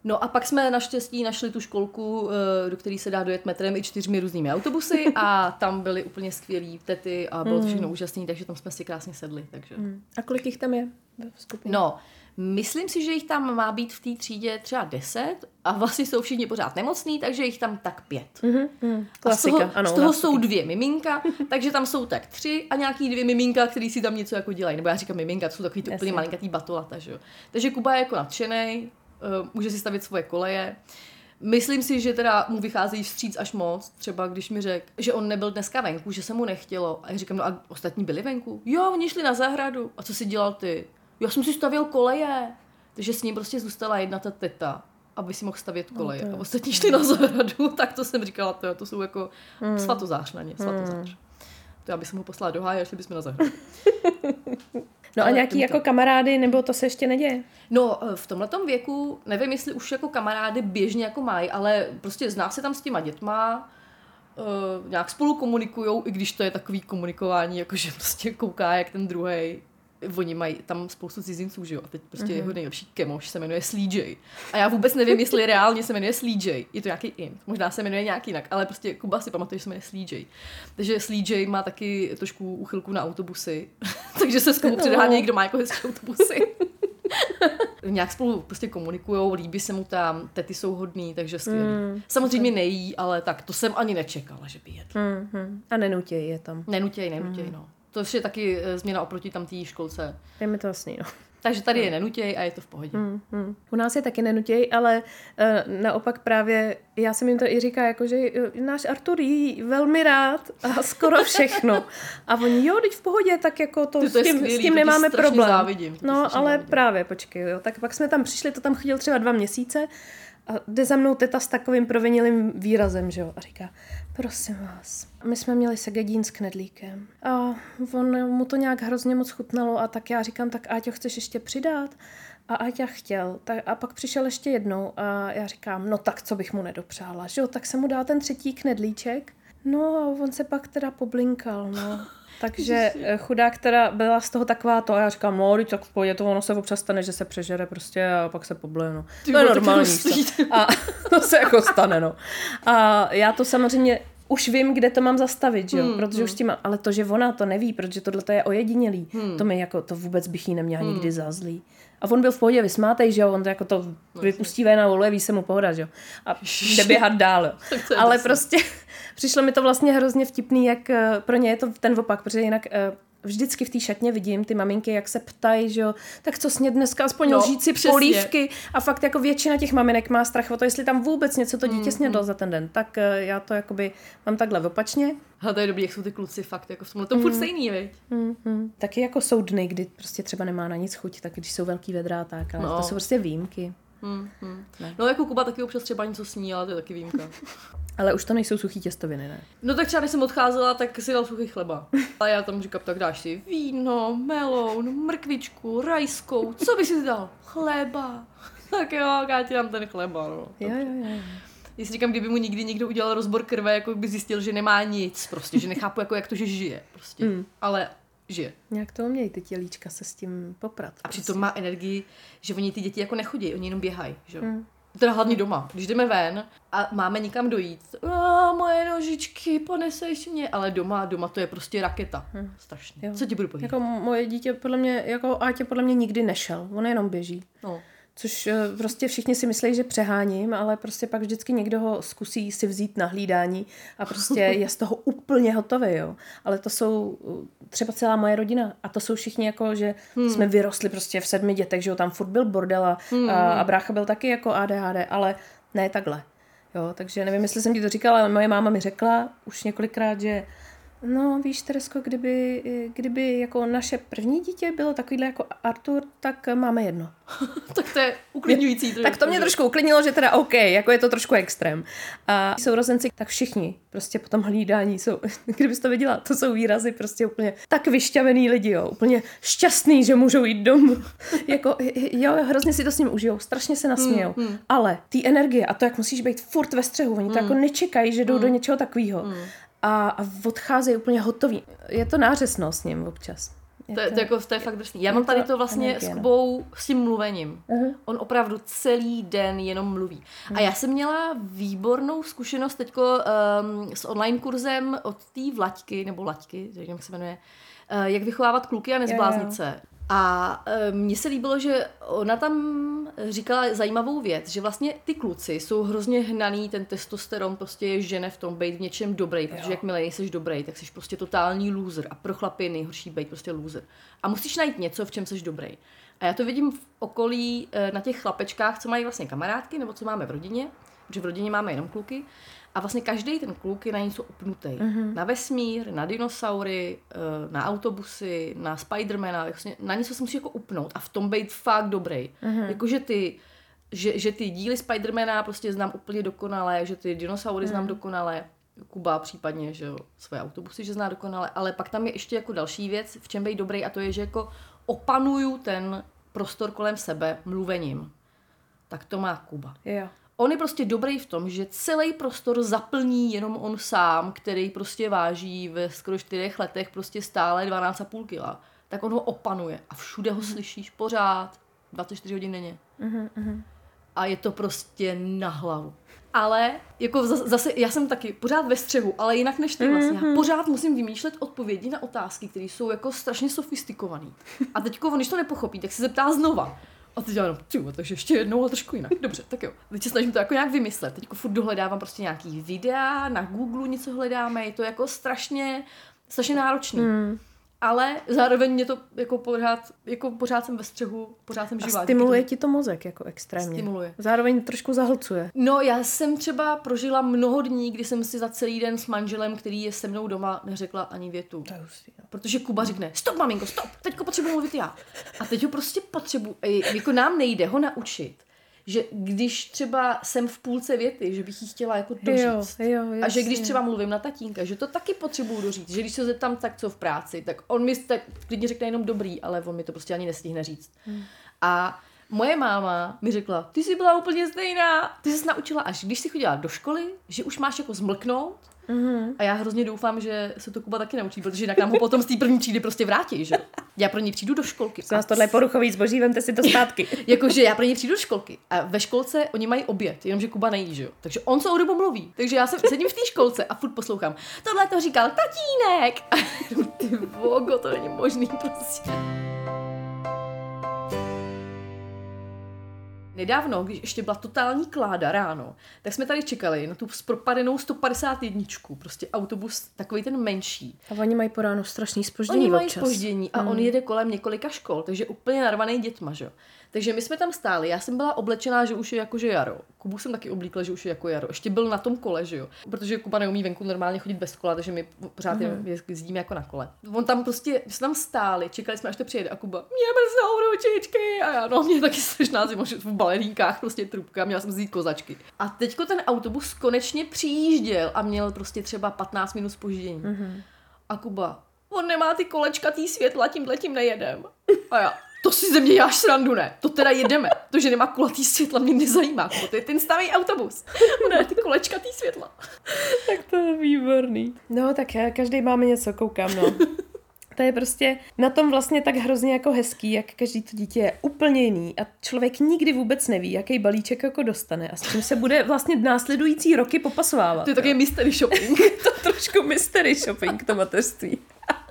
No a pak jsme naštěstí našli tu školku, eh, do které se dá dojet metrem i čtyřmi různými autobusy a tam byly úplně skvělí tety a bylo to všechno úžasné, takže tam jsme si krásně sedli. Takže. A kolik jich tam je v skupině? No, myslím si, že jich tam má být v té třídě třeba deset a vlastně jsou všichni pořád nemocní, takže jich tam tak pět. Mhm, mhm. A z toho, Klasika, ano. z toho jsou dvě miminka, [laughs] takže tam jsou tak tři a nějaký dvě miminka, který si tam něco jako dělají. Nebo já říkám miminka, to jsou takový ty úplně malinkatý batolata, že jo. Takže Kuba je jako nadšený, uh, může si stavit svoje koleje. Myslím si, že teda mu vycházejí vstříc až moc, třeba když mi řekl, že on nebyl dneska venku, že se mu nechtělo. A já říkám, no a ostatní byli venku? Jo, oni šli na zahradu. A co si dělal ty? Já jsem si stavěl koleje. Takže s ním prostě zůstala jedna ta teta, aby si mohl stavět koleje. to je- a ostatní šli na zahradu, [laughs] tak to jsem říkala, to, to jsou jako hmm. svatozář na ně, svatozář. To já bych ho poslala do háje šli bychom na zahradu. [laughs] No a nějaký jako kamarády, nebo to se ještě neděje? No, eh, v tomhletom věku, nevím, jestli už jako kamarády běžně jako mají, ale prostě zná se tam s těma dětma, uh, nějak spolu komunikujou, i když to je takový komunikování, jakože prostě kouká, jak ten druhý. Oni mají tam spoustu cizinců, že jo? A teď prostě mm-hmm. jeho nejlepší kemoš se jmenuje Sleejay. A já vůbec nevím, jestli reálně se jmenuje Sleejay. Je to nějaký int. Možná se jmenuje nějak jinak, ale prostě Kuba si pamatuje, že se jmenuje Sleejay. Takže Sleejay má taky trošku úchylku na autobusy. [laughs] Takže se s Kubou předhánějí, kdo má jako hezké autobusy. [laughs] nějak spolu prostě komunikujou, líbí se mu tam, tety jsou hodný, takže skvělý. Mm. Samozřejmě nejí, ale tak to jsem ani nečekala, že by jedl. Mhm. A nenutěj je tam. Nenutěj, nenutěj, no. To je také eh, změna oproti tam té školce. Je mi to jasný, no. Takže tady je nenutěj a je to v pohodě. Hmm, hmm. U nás je taky nenutěj, ale uh, naopak právě, já jsem jim to i říká, jako, že uh, náš Artur jí velmi rád a skoro [laughs] všechno. A oni, jo, teď v pohodě, tak jako to, Ty, to s tím, skvělý, s tím to nemáme problém. závidím, to no, ale závidím. právě, počkej, jo. Tak pak jsme tam přišli, to tam chodil třeba dva měsíce a jde za mnou teta s takovým provinilým výrazem, že jo, a říká, prosím vás, my jsme měli segedín s knedlíkem a on mu to nějak hrozně moc chutnalo a tak já říkám, tak Áťo, chceš ještě přidat? A Áťa chtěl. Tak, a pak přišel ještě jednou a já říkám, no tak co bych mu nedopřála, že jo? Tak se mu dá ten třetí knedlíček. No a on se pak teda poblinkal, no. [laughs] Takže eh, chudák teda byla z toho taková to a já říkám, no, tak v pohodě, to ono se občas stane, že se přežere prostě a pak se poblije, no. Ty to je normální. A [laughs] to se jako stane, no. A já to samozřejmě už vím, kde to mám zastavit, že jo, Hmm, protože už s tím, mám- ale to, že ona to neví, protože tohle to je ojedinělý, Hmm. to mi jako, to vůbec bych jí neměla nikdy za zlý. A on byl v pohodě vysmátej, že jo, on to jako to No, vypustí ven a voluje, ví se mu pohoda, že jo. A jde běhat dál, jo. Ale prostě [laughs] přišlo mi to vlastně hrozně vtipný, jak eh, pro ně je to ten opak, protože jinak eh, vždycky v té šatně vidím ty maminky, jak se ptají, že jo, tak co sněd dneska, aspoň No, lžíci přesně. polívky a fakt jako většina těch maminek má strach o to, jestli tam vůbec něco to dítě snědlo za ten den, tak eh, já to jakoby mám takhle opačně. Hele, to je dobrý, jak jsou ty kluci fakt jako v tomhle tom furt stejný, viď? Hmm, hmm. Taky jako jsou dny, kdy prostě třeba nemá na nic chuť, tak když jsou velký vedra, tak ale No. to jsou prostě výjimky. Hmm, hmm. No jako Kuba taky občas třeba něco sní, ale to je taky výjimka. [laughs] Ale už to nejsou suchý těstoviny, ne? No tak třeba když jsem odcházela, tak si dal suchý chleba. A já tam říkám, tak dáš si víno, meloun, mrkvičku, rajskou, co by si dal? Chleba. [laughs] Tak jo, já ti dám ten chleba, no. Jo, jo, jo. Já si říkám, kdyby mu nikdy někdo udělal rozbor krve, jako by zjistil, že nemá nic, prostě, že nechápu, jako jak to, že žije, prostě. Mm. Ale žije. Nějak to umějí ty tělíčka se s tím poprat. A přitom má energii, že oni ty děti jako nechodí, oni jenom běhají, že jo. Mm. Teda hlavně doma. Když jdeme ven a máme nikam dojít, a moje nožičky, poneseš mě. Ale doma, doma to je prostě raketa. Hm. Strašně. Jo. Co ti budu povídat? Jako moje dítě podle mě, jako Átě podle mě nikdy nešel, on jenom běží. No. Což eh, prostě všichni si myslí, že přeháním, ale prostě pak vždycky někdo ho zkusí si vzít na hlídání a prostě [laughs] je z toho úplně hotový, jo. Ale to jsou eh, třeba celá moje rodina a to jsou všichni jako, že hmm. jsme vyrostli prostě v sedmi dětech, že jo, tam furt byl bordel a, hmm. a, a brácha byl taky jako ADHD, ale ne takhle. Jo, takže nevím, jestli jsem ti to říkala, ale moje máma mi řekla už několikrát, že No, víš, Teresko, kdyby, kdyby jako naše první dítě bylo takovýhle jako Artur, tak máme jedno. [laughs] tak to je uklidňující. Tak to mě trošku uklidnilo, že teda OK, jako je to trošku extrém. A sourozenci, tak všichni prostě po tom hlídání jsou, [laughs] kdybys to viděla, to jsou výrazy prostě úplně tak vyšťavený lidi, jo, úplně šťastný, že můžou jít domů. [laughs] jako, jo, hrozně si to s ním užijou, strašně se nasmějou. Hmm, hmm. Ale ty energie a to, jak musíš být furt ve střehu, oni to jako nečekají, že jdou do něčeho takového. A, a odcházejí úplně hotový. Je to nářesno s ním občas. To, je, to, jako, to je fakt drsný. Já mám tady to vlastně energie, s no. Kubou s tím mluvením. Uh-huh. On opravdu celý den jenom mluví. Uh-huh. A já jsem měla výbornou zkušenost teďko um, s online kurzem od té Vlaďky, nebo nevím, jak se jmenuje, uh, jak vychovávat kluky a nezbláznit se. A e, mně se líbilo, že ona tam říkala zajímavou věc, že vlastně ty kluci jsou hrozně hnaný, ten testosteron prostě je žene v tom být v něčem dobrý, protože jo. jakmile jsi dobrý, tak jsi prostě totální loser a pro chlapy je nejhorší být prostě loser. A musíš najít něco, v čem jsi dobrý. A já to vidím v okolí e, na těch chlapečkách, co mají vlastně kamarádky, nebo co máme v rodině, protože v rodině máme jenom kluky, a vlastně každý ten kluk je na něco upnutý. Mm-hmm. Na vesmír, na dinosaury, eh, na autobusy, na Spidermana, vlastně na něco se musí jako upnout a v tom být fakt dobrý. Mm-hmm. Jakože ty, že, že ty díly Spidermana prostě znám úplně dokonale, že ty dinosaury mm-hmm. znám dokonale, Kuba případně, že jo, své autobusy, že zná dokonale, ale pak tam je ještě jako další věc, v čem být dobrý a to je, že jako opanuju ten prostor kolem sebe mluvením. Tak to má Kuba. Jo on je prostě dobrý v tom, že celý prostor zaplní jenom on sám, který prostě váží ve skoro čtyřech letech prostě stále 12,5 kg. Tak on ho opanuje a všude ho slyšíš pořád, 24 hodin denně. Uh-huh, A je to prostě na hlavu. Ale jako zase, já jsem taky pořád ve střehu, ale jinak než ty vlastně. Já pořád musím vymýšlet odpovědi na otázky, které jsou jako strašně sofistikované. A teď, když to nepochopí, tak se zeptá znova. A teď já jenom, takže ještě jednou, ale trošku jinak. Dobře, tak jo. Teď se snažím to jako nějak vymyslet. Teď furt dohledávám prostě nějaký videa, na Google něco hledáme, je to jako strašně, strašně náročný. Mm ale zároveň mě to jako pořád, jako pořád jsem ve střehu, pořád jsem živá. A stimuluje ti to mozek jako extrémně. Stimuluje. Zároveň trošku zahlcuje. No já jsem třeba prožila mnoho dní, kdy jsem si za celý den s manželem, který je se mnou doma, neřekla ani větu. To je hustý, no. Protože Kuba řekne, stop maminko, stop, teďko potřebuji mluvit já. A teď ho prostě potřebuji, jako nám nejde ho naučit že když třeba jsem v půlce věty, že bych jí chtěla jako doříct. Jo, jo, a že když třeba mluvím na tatínka, že to taky potřebuju doříct. Že když se zeptám tak co v práci, tak on mi tak klidně řekne jenom dobrý, ale on mi to prostě ani nestihne říct. Hmm. A moje máma mi řekla, ty jsi byla úplně stejná, ty jsi naučila až když jsi chodila do školy, že už máš jako zmlknout Mm-hmm. A já hrozně doufám, že se to Kuba taky naučí, protože jinak nám ho potom z té první třídy prostě vrátí, že? Já pro něj přijdu do školky. Co nás tohle poruchový zboží, vemte si to zpátky. [laughs] Jakože já pro něj přijdu do školky a ve školce oni mají oběd, jenomže Kuba nejí, že jo? Takže on se o dobu mluví. Takže já jsem, sedím v té školce a furt poslouchám. Tohle to říkal tatínek. [laughs] Ty vogo, to není možný prostě. Nedávno, když ještě byla totální kláda ráno, tak jsme tady čekali na tu propadenou 151, prostě autobus takový ten menší. A oni mají po ráno strašný spoždění Oni mají spoždění a hmm. on jede kolem několika škol, takže úplně narvaný dětma, že jo. Takže my jsme tam stáli, já jsem byla oblečená, že už je jakože jaro. Kubu jsem taky oblíkla, že už je jako jaro. Ještě byl na tom kole, že jo. Protože Kuba neumí venku normálně chodit bez kola, takže my pořád mm-hmm. jezdíme jako na kole. On tam prostě, jsme tam stáli, čekali jsme, až to přijede a Kuba, mě mrznou ručičky a já, no mě taky strašná zima, v balerinkách prostě trubka, měla jsem vzít kozačky. A teďko ten autobus konečně přijížděl a měl prostě třeba 15 minut spoždění. Mm-hmm. A Kuba, on nemá ty kolečka, tý světla, tím letím nejedem. A já, to si ze mě děláš srandu, ne? To teda jedeme. To, že nemá kulatý světla, mě nezajímá. To je ten stavý autobus. [laughs] Ne, ty kolečka tý světla. tak to je výborný. No, tak já, každý máme něco, koukám, no. To je prostě na tom vlastně tak hrozně jako hezký, jak každý to dítě je úplně jiný a člověk nikdy vůbec neví, jaký balíček jako dostane a s čím se bude vlastně následující roky popasovávat. To je taky mystery shopping. [laughs] to trošku mystery shopping, to mateřství.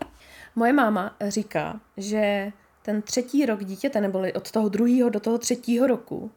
[laughs] Moje máma říká, že ten třetí rok dítěte, neboli od toho druhého do toho třetího roku,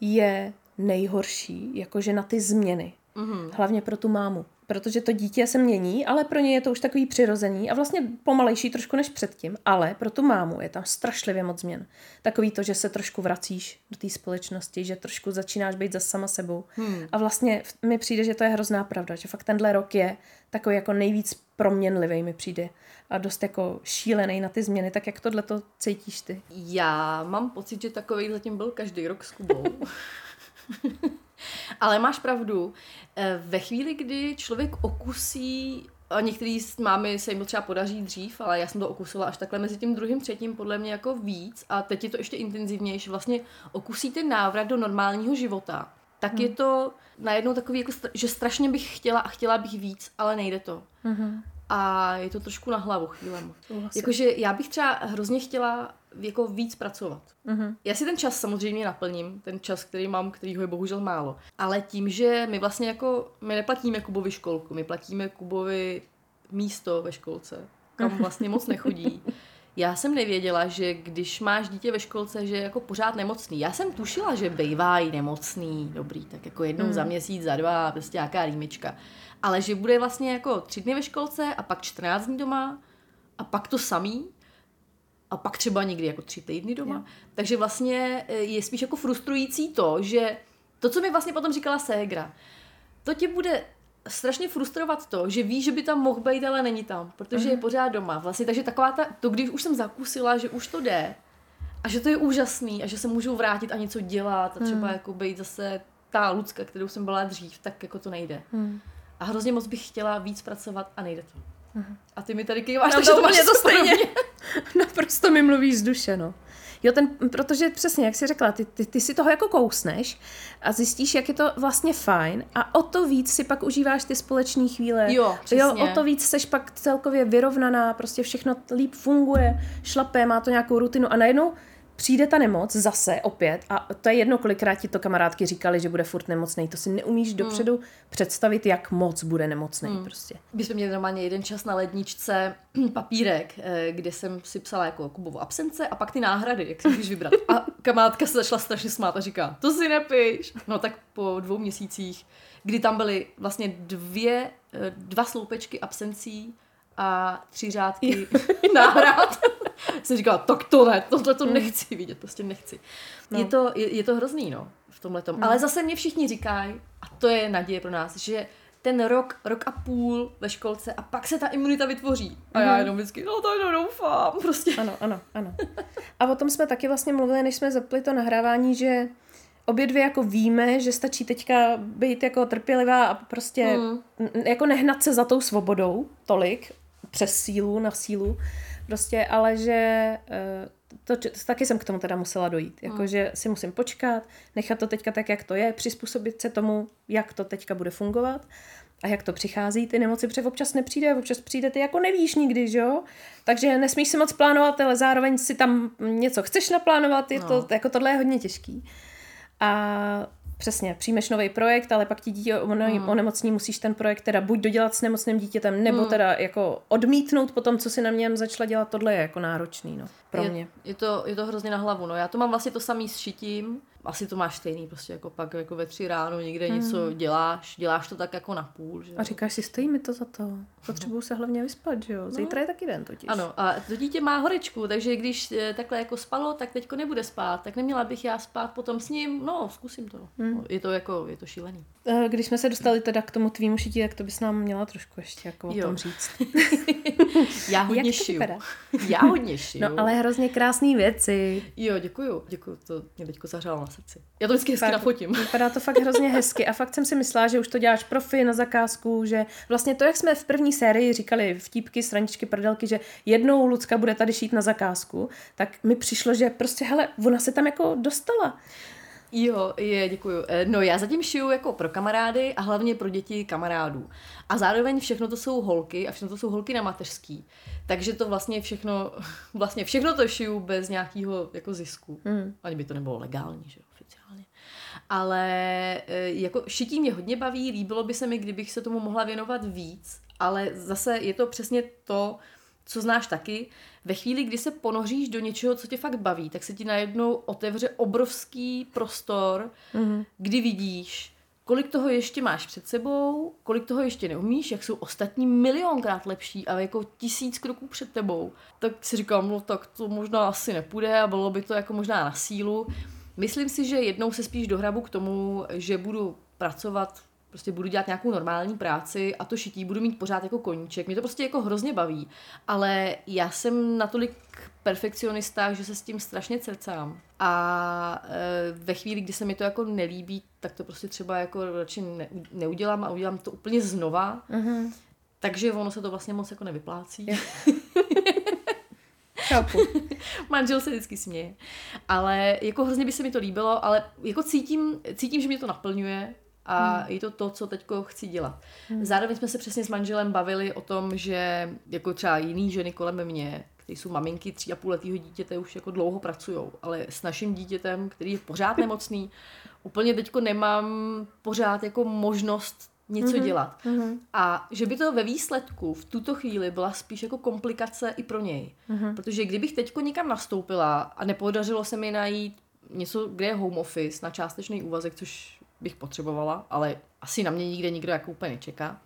je nejhorší, jakože na ty změny. Mm-hmm. Hlavně pro tu mámu. Protože to dítě se mění, ale pro ně je to už takový přirozený a vlastně pomalejší trošku než předtím. Ale pro tu mámu je tam strašlivě moc změn. Takový to, že se trošku vracíš do té společnosti, že trošku začínáš být za sama sebou. Hmm. A vlastně mi přijde, že to je hrozná pravda, že fakt tenhle rok je takový jako nejvíc proměnlivý mi přijde a dost jako šílený na ty změny, tak jak tohle to cítíš ty? Já mám pocit, že takový zatím byl každý rok s Kubou. [laughs] Ale máš pravdu, eh, ve chvíli, kdy člověk okusí a některý s mámy se jim to třeba podaří dřív, ale já jsem to okusila až takhle mezi tím druhým, třetím podle mě jako víc a teď je to ještě intenzivnější, vlastně okusí ten návrat do normálního života, tak hmm. je to najednou takový, jako, že strašně bych chtěla a chtěla bych víc, ale nejde to. Hmm. A je to trošku na hlavu chvílem. Jakože já bych třeba hrozně chtěla jako víc pracovat. Uh-huh. Já si ten čas samozřejmě naplním, ten čas, který mám, kterýho je bohužel málo. Ale tím, že my vlastně jako, my neplatíme Kubovi školku, my platíme Kubovi místo ve školce, kam vlastně moc nechodí. Já jsem nevěděla, že když máš dítě ve školce, že je jako pořád nemocný. Já jsem tušila, že bývají nemocný, dobrý, tak jako jednou mm. za měsíc, za dva, prostě nějaká rýmička. Ale že bude vlastně jako tři dny ve školce a pak 14 dní doma a pak to samý a pak třeba někdy jako tři týdny doma. Jo. Takže vlastně e, je spíš jako frustrující to, že to, co mi vlastně potom říkala Ségra, to tě bude strašně frustrovat to, že ví, že by tam mohl být, ale není tam, protože uh-huh. je mhm. pořád doma. Vlastně, takže taková ta, to když už jsem zakusila, že už to jde a že to je úžasný a že se můžu vrátit a něco dělat a třeba uh-huh. jako být zase ta Lucka, kterou jsem byla dřív, tak jako to nejde. Uh-huh. A hrozně moc bych chtěla víc pracovat a nejde to. Uh-huh. A ty mi tady kýváš, no, takže to máš to stejně. [laughs] Naprosto mi mluvíš z duše, no. Jo, ten, protože přesně, jak jsi řekla, ty, ty, ty si toho jako kousneš a zjistíš, jak je to vlastně fajn a o to víc si pak užíváš ty společné chvíle. Jo, přesně. jo, o to víc seš pak celkově vyrovnaná, prostě všechno líp funguje, šlapé, má to nějakou rutinu a najednou přijde ta nemoc zase opět a to je jedno, kolikrát ti to kamarádky říkali, že bude furt nemocný. To si neumíš hmm. dopředu představit, jak moc bude nemocný hmm. prostě. My jsme měli normálně jeden čas na ledničce [clears throat] papírek, eh, kde jsem si psala jako Kubovo absence a pak ty náhrady, jak si můžeš vybrat. A kamarádka se začala strašně smát a říká, to si nepiš. No tak po dvou měsících, kdy tam byly vlastně dvě, eh, dva sloupečky absencí a tři řádky [laughs] náhrad jsem říkala, tak to ne, tohle to hmm. nechci vidět, prostě nechci. No. Je, to, je, je to hrozný, no, v tomhle tom. No. Ale zase mě všichni říkají, a to je naděje pro nás, že ten rok, rok a půl ve školce a pak se ta imunita vytvoří. A já mhm. jenom vždycky, no to jenom doufám, prostě. Ano, ano, ano. A o tom jsme taky vlastně mluvili, než jsme zapli to nahrávání, že obě dvě jako víme, že stačí teďka být jako trpělivá a prostě mm. jako nehnat se za tou svobodou tolik, přes sílu na sílu, Prostě, ale že eh, to, to, taky jsem k tomu teda musela dojít. Hmm. že si musím počkat, nechat to teďka tak, jak to je, přizpůsobit se tomu, jak to teďka bude fungovat a jak to přichází. Ty nemoci před občas nepřijde, občas přijde, ty jako nevíš nikdy, že jo? Takže nesmíš si moc plánovat, ale zároveň si tam něco chceš naplánovat, je no. to, jako tohle je hodně těžký. A Přesně, přijmeš nový projekt, ale pak ti dítě mm. onemocní, musíš ten projekt teda buď dodělat s nemocným dítětem, nebo mm. teda jako odmítnout po tom, co si na něm začala dělat, tohle je jako náročný, no, pro je, mě. Je to, je to hrozně na hlavu, no, já to mám vlastně to samý s šitím, asi to máš stejný, prostě jako pak jako ve tři ráno někde mm. něco děláš, děláš to tak jako na půl. Že? A říkáš si, stojí mi to za to. Potřebuju se hlavně vyspat, že jo? No. Zítra no. je taky den totiž. Ano, a to dítě má horečku, takže když eh, takhle jako spalo, tak teďko nebude spát. Tak neměla bych já spát potom s ním, no, zkusím to. Mm. Je to jako, je to šílený. Eh, když jsme se dostali teda k tomu tvýmu šití, tak to bys nám měla trošku ještě jako jo. o tom říct. [laughs] [laughs] já hodně šiju. Já hodně šiju. No ale hrozně krásné věci. Jo, děkuju, děkuju, to mě teďko zahřálo na srdci. Já to vždycky hezky fakt, nafotím. [laughs] Vypadá to fakt hrozně hezky a fakt jsem si myslela, že už to děláš profi na zakázku, že vlastně to, jak jsme v první sérii říkali vtípky, straničky, prdelky, že jednou Lucka bude tady šít na zakázku, tak mi přišlo, že prostě hele, ona se tam jako dostala. Jo, je, děkuju. Eh, no já zatím šiju jako pro kamarády a hlavně pro děti kamarádů. A zároveň všechno to jsou holky a všechno to jsou holky na mateřský. Takže to vlastně všechno, [laughs] vlastně všechno to šiju bez nějakého jako zisku. Mm. Ani by to nebylo legální, že oficiálně. Ale eh, jako šití mě hodně baví, líbilo by se mi, kdybych se tomu mohla věnovat víc, ale zase je to přesně to, co znáš taky, ve chvíli, kdy se ponoříš do něčeho, co tě fakt baví, tak se ti najednou otevře obrovský prostor, mm-hmm. kdy vidíš, kolik toho ještě máš před sebou, kolik toho ještě neumíš, jak jsou ostatní milionkrát lepší a jako tisíc kroků před tebou. Tak si říkám, no tak to možná asi nepůjde a bylo by to jako možná na sílu. Myslím si, že jednou se spíš dohrabu k tomu, že budu pracovat prostě budu dělat nějakou normální práci a to šití budu mít pořád jako koníček. Mě to prostě jako hrozně baví, ale já jsem natolik perfekcionista, že se s tím strašně cercám. A e, ve chvíli, kdy se mi to jako nelíbí, tak to prostě třeba jako radši ne, neudělám a udělám to úplně znova. Mm-hmm. Takže ono se to vlastně moc jako nevyplácí. [laughs] Chápu. Manžel se vždycky směje. Ale jako hrozně by se mi to líbilo, ale jako cítím, cítím, že mě to naplňuje a hmm. je to to, co teď chci dělat. Hmm. Zároveň jsme se přesně s manželem bavili o tom, že jako třeba jiný ženy kolem mě, které jsou maminky tří a půl letého dítěte, už jako dlouho pracují, ale s naším dítětem, který je pořád [laughs] nemocný, úplně teďko nemám pořád jako možnost něco mm-hmm. dělat. Mm-hmm. A že by to ve výsledku v tuto chvíli byla spíš jako komplikace i pro něj. Mm-hmm. Protože kdybych teďko někam nastoupila a nepodařilo se mi najít něco, kde je home office na částečný úvazek, což bych potřebovala, ale asi na mě nikde nikdo jako úplně nečeká,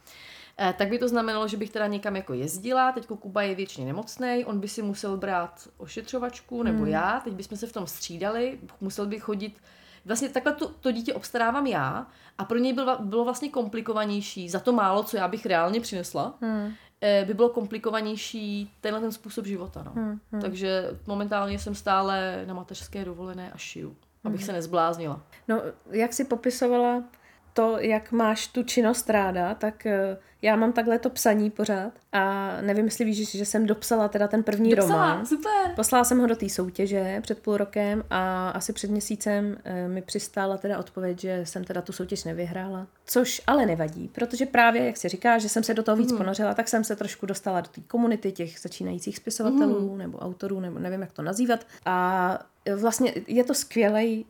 eh, tak by to znamenalo, že bych teda někam jako jezdila, teď Kuba je většině nemocný, on by si musel brát ošetřovačku, nebo mm. já, teď bychom se v tom střídali, musel bych chodit vlastně takhle to, to dítě obstarávám já a pro něj bylo, bylo vlastně komplikovanější za to málo, co já bych reálně přinesla, hmm. Eh, by bylo komplikovanější tenhle ten způsob života. No. Hmm, hmm. Takže momentálně jsem stále na mateřské dovolené a šiju, abych hmm. se nezbláznila. No, jak si popisovala to, jak máš tu činnost ráda, tak eh, já mám takhle to psaní pořád a nevím, jestli víš, že jsem dopsala teda ten první dopsala, román. super. Poslala jsem ho do té soutěže před půl rokem a asi před měsícem e, mi přistála teda odpověď, že jsem teda tu soutěž nevyhrála. Což ale nevadí, protože právě, jak si říká, že jsem se do toho víc mm. ponořila, tak jsem se trošku dostala do té komunity těch začínajících spisovatelů mm. nebo autorů, nebo nevím, jak to nazývat. A vlastně je to skvělý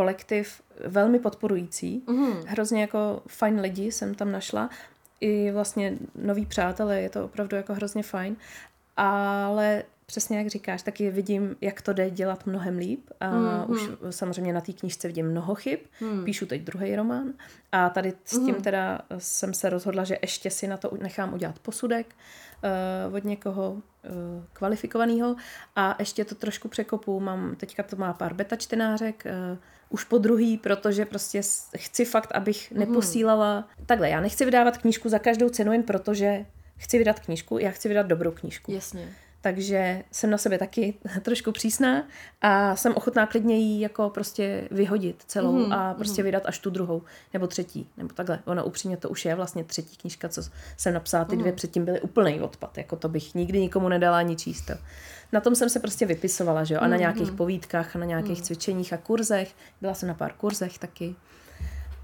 kolektiv, velmi podporující. Mm. Hrozně jako fajn lidi jsem tam našla i vlastně noví přátelé, je to opravdu jako hrozně fajn, ale přesně jak říkáš, taky vidím, jak to jde dělat mnohem líp. A mm, už samozřejmě na té knížce vidím mnoho chyb. Mm. Píšu teď druhý román. A tady s tím mm. teda jsem se rozhodla, že ještě si na to nechám udělat posudek uh, od někoho uh, kvalifikovaného. A ještě to trošku překopu. Mám, teďka to má pár beta čtenářek, uh, už po druhý, protože prostě chci fakt, abych mhm. neposílala. Mm. Takhle, já nechci vydávat knížku za každou cenu jen protože chci vydat knížku, já chci vydat dobrou knížku. Jasně. Takže jsem na sebe taky [laughs] trošku přísná a jsem ochotná klidně jí jako prostě vyhodit celou mm, a prostě mm. vydat až tu druhou nebo třetí, nebo takhle. Ona upřímně to už je vlastně třetí knížka, co jsem napsala, ty dvě mm. předtím byly úplný odpad, jako to bych nikdy nikomu nedala ani číst. Na tom jsem se prostě vypisovala, že jo, a na nějakých povídkách a na nějakých cvičeních a kurzech. Byla jsem na pár kurzech taky.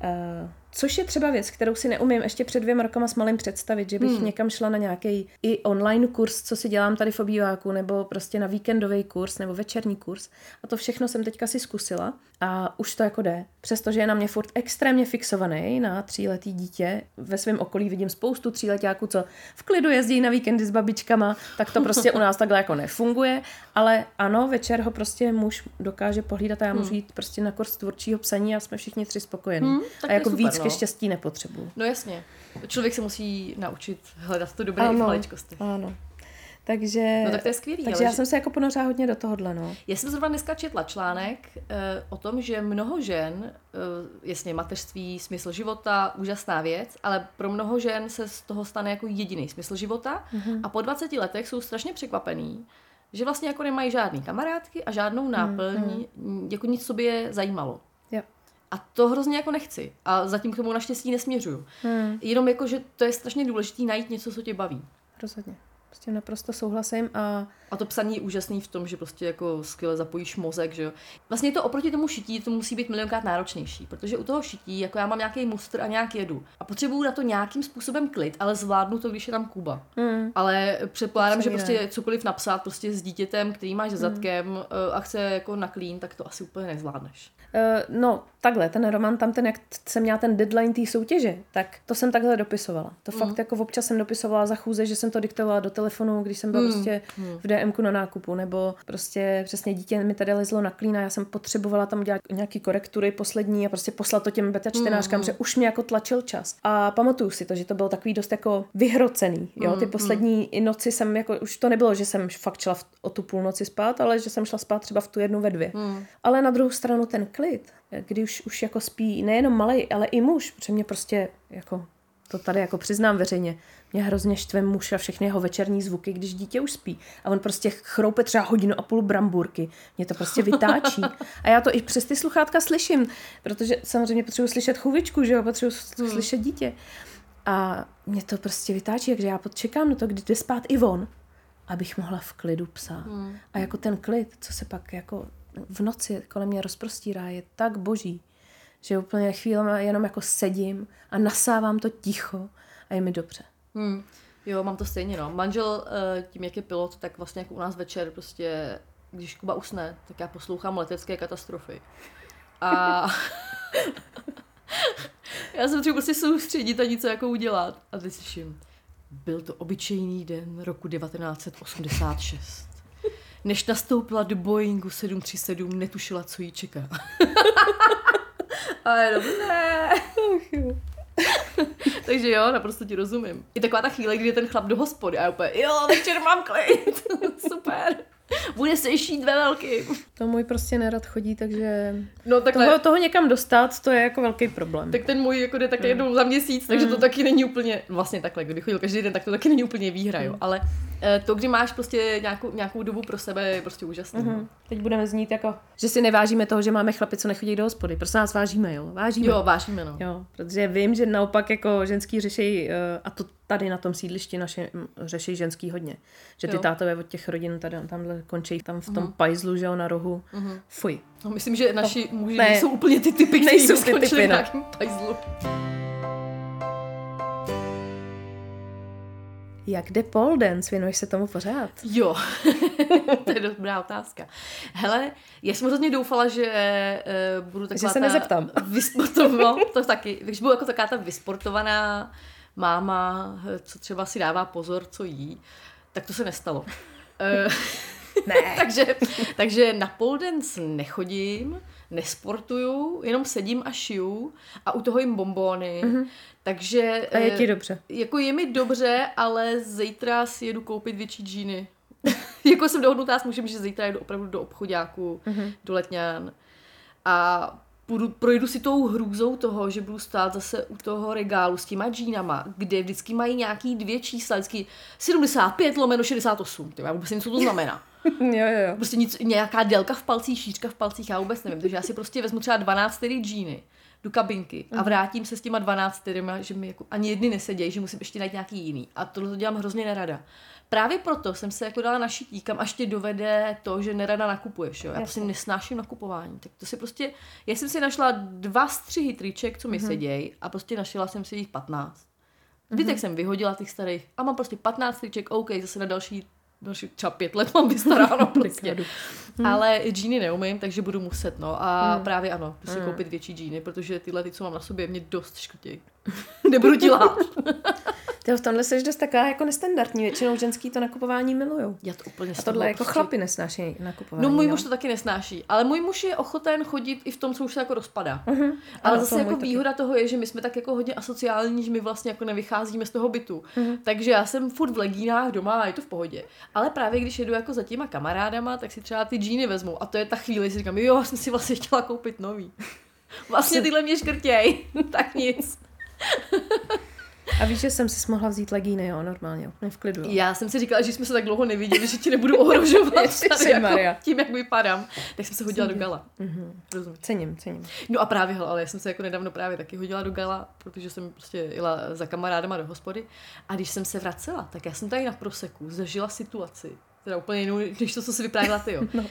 Uh, Což je třeba věc, kterou si neumím ještě před dvěma rokama s malým představit, že bych hmm. někam šla na nějaký i online kurz, co si dělám tady v obýváku, nebo prostě na víkendový kurz, nebo večerní kurz. A to všechno jsem teďka si zkusila a už to jako jde. Přestože je na mě furt extrémně fixovaný na tříletý dítě. Ve svém okolí vidím spoustu tříletáků, co v klidu jezdí na víkendy s babičkama, tak to prostě u nás [laughs] takhle jako nefunguje. Ale ano, večer ho prostě muž dokáže pohlídat a já můžu hmm. jít prostě na kurz tvůrčího psaní a jsme všichni tři spokojení. Hmm, a jako super, víc no. Štěstí nepotřebuju. No jasně. Člověk se musí naučit hledat to dobré ano, v maličkosti. Ano. Takže, no tak to je skvělý. Takže já že... jsem se jako ponořila hodně do tohohle. No. Já jsem zrovna dneska četla článek uh, o tom, že mnoho žen, uh, jasně mateřství, smysl života, úžasná věc, ale pro mnoho žen se z toho stane jako jediný smysl života mm-hmm. a po 20 letech jsou strašně překvapený, že vlastně jako nemají žádný kamarádky a žádnou náplň, mm-hmm. jako nic sobě zajímalo. A to hrozně jako nechci. A zatím k tomu naštěstí nesměřuju. Hmm. Jenom jako, že to je strašně důležité najít něco, co tě baví. Rozhodně. S tím naprosto souhlasím a... A to psaní je úžasný v tom, že prostě jako skvěle zapojíš mozek, že jo. Vlastně to oproti tomu šití, to musí být milionkrát náročnější, protože u toho šití, jako já mám nějaký mustr a nějak jedu. A potřebuju na to nějakým způsobem klid, ale zvládnu to, když je tam Kuba. Mm. Ale předpokládám, že prostě ne. cokoliv napsat prostě s dítětem, který máš za zadkem mm. a chce jako na klín, tak to asi úplně nezvládneš. Uh, no, takhle, ten román tam, ten, jak jsem měla ten deadline té soutěže, tak to jsem takhle dopisovala. To mm. fakt jako občas jsem dopisovala za chůze, že jsem to diktovala do telefonu, když jsem byla mm. prostě mm. v DMku na nákupu, nebo prostě přesně dítě mi tady lezlo na klína, já jsem potřebovala tam udělat nějaký korektury poslední a prostě poslat to těm beta čtenářkám, mm. že už mě jako tlačil čas. A pamatuju si to, že to bylo takový dost jako vyhrocený, jo, ty mm. poslední mm. noci jsem jako, už to nebylo, že jsem fakt šla v, o tu půlnoci spát, ale že jsem šla spát třeba v tu jednu ve dvě. Mm. Ale na druhou stranu ten klid, kdy už, už jako spí nejenom malý, ale i muž, protože mě prostě jako to tady jako přiznám veřejně, mě hrozně štve muž a všechny jeho večerní zvuky, když dítě už spí. A on prostě chroupe třeba hodinu a půl bramburky. Mě to prostě vytáčí. [laughs] A já to i přes ty sluchátka slyším, protože samozřejmě potřebuji slyšet chůvičku, že jo, potřebuji hmm. slyšet dítě. A mě to prostě vytáčí, takže já čekám na to, kdy jde spát i on, abych mohla v klidu psát. Hmm. A jako ten klid, co se pak jako v noci kolem mě rozprostírá, je tak boží, že úplně chvíle jenom jako sedím a nasávám to ticho a je mi dobře. Hmm. Jo, mám to stejně, no. Manžel, eh, tím jak je pilot, tak vlastně jako u nás večer prostě, když Kuba usne, tak já poslouchám letecké katastrofy. A [laughs] já jsem třeba prostě soustředit a něco jako udělat. A teď slyším, byl to obyčejný den roku 1986. Než nastoupila do Boeingu 737, netušila, co jí čeká. A je dobré. Takže jo, naprosto ti rozumím. Je taková ta chvíle, kdy je ten chlap do hospody a já úplně, jo, večer mám klid. [laughs] Super. Bude se šít ve velkým. To můj prostě nerad chodí, takže No takhle, toho, toho někam dostat, to je jako velký problém. tak ten můj jako jde také jednou za měsíc, takže to taky není úplně, vlastně takhle, kdyby chodil každý den, tak to taky není úplně výhra, jo. Ale eh, to, kdy máš prostě nějakou, nějakou dobu pro sebe, je prostě úžasný. Mhm. Teď budeme znít jako, že si nevážíme toho, že máme chlapy, co nechodí do hospody. Prostě nás vážíme, jo? Vážíme. Jo, vážíme, no. Jo, protože vím, že naopak jako ženský řeší, eh, a to tady na tom sídlišti naše mm, řeší ženský hodně. Že ty Jo. tátové od těch rodin tady, tamhle končí tam v tom pajzlu, že jo, na rohu. Fuj. no. Myslím, že naši muži ne. nejsou úplně ty typy, kteří Nejsou by ty skončili typy, v no. nějakém pajzlu. Jak jde pole dance? Věnuješ se tomu pořád? Jo, [laughs] to je dobrá otázka. Hele, já jsem hrozně doufala, že uh, budu taková Že se nezeptám. [laughs] Vysportovaná, to taky, když budu jako taková ta vysportovaná máma, co třeba si dává pozor, co jí, tak to se nestalo. Eh, Ne. [laughs] takže, takže na pole dance nechodím, nesportuju, jenom sedím a šiju a u toho jim bombóny. Mm-hmm. Takže A je eh, ti dobře. jako je mi dobře, ale zítra si jedu koupit větší džíny. [laughs] jako jsem dohodnutá s mužem, že zítra jedu opravdu do obchodáku, mm-hmm. do Letňán. A půjdu, projdu si tou hrůzou toho, že budu stát zase u toho regálu s těma džínama, kde vždycky mají nějaký dvě čísla, vždycky 75 lomeno 68. Ty, já vůbec nevím, co to znamená. [laughs] [laughs] jo, jo, jo. Prostě nic, nějaká délka v palcích, šířka v palcích, já vůbec nevím. Takže já si prostě vezmu třeba 12 tedy džíny do kabinky a vrátím se s těma 12 terima, že mi jako ani jedny nesedějí, že musím ještě najít nějaký jiný. A tohle to dělám hrozně nerada. Právě proto jsem se jako dala na šití, kam až tě dovede to, že nerada nakupuješ. Jo? Já prostě nesnáším nakupování. Tak to si prostě, já jsem si našla dva střihy triček, co mi mm-hmm. sedějí a prostě našila jsem si jich 15. Zbytek mm-hmm. jsem vyhodila těch starých a mám prostě 15 triček, OK, zase na další, další třeba pět let mám vystaráno [laughs] prostě. Hmm. Ale džíny neumím, takže budu muset, no. A hmm. právě ano, prostě hmm. koupit větší džíny, protože tyhle, ty, co mám na sobě, mě dost škrtějí. [laughs] Nebudu ti lhát. [laughs] Ty v tomhle jsi dost taková jako nestandardní. Většinou ženský to nakupování milujou. Já to úplně A tohle jako chlapy nesnáší nakupování. No můj muž to taky nesnáší, ale můj muž je ochoten chodit i v tom, co už se jako rozpadá. Mhm. Ale Ano, zase jako můj taky. výhoda toho je, že my jsme tak jako hodně asociální, že my vlastně jako nevycházíme z toho bytu. Mhm. Takže já jsem furt v legínách doma a je to v pohodě. Ale právě když jedu jako za těma kamarádama, tak si třeba ty džíny vezmu a to je ta chvíle, kdy si říkám, jo, já jsem si vlastně chtěla koupit nový. [laughs] Vlastně tyhle mě škrtěj, [laughs] tak nic. [laughs] A víš, že jsem si mohla vzít legíny, jo, normálně, úplně v klidu. Jo. Já jsem si říkala, že jsme se tak dlouho neviděli, že ti nebudu ohrožovat tady jako tím, jak vypadám. Tak jsem se hodila do gala. Mhm. Rozumím. Cením, cením. No a právě, ale já jsem se jako nedávno právě taky hodila do gala, protože jsem prostě jela za kamarádama do hospody. A když jsem se vracela, tak já jsem tady na proseku zažila situaci, teda úplně jinou, než to, co si vyprávěla ty, jo. [laughs] No.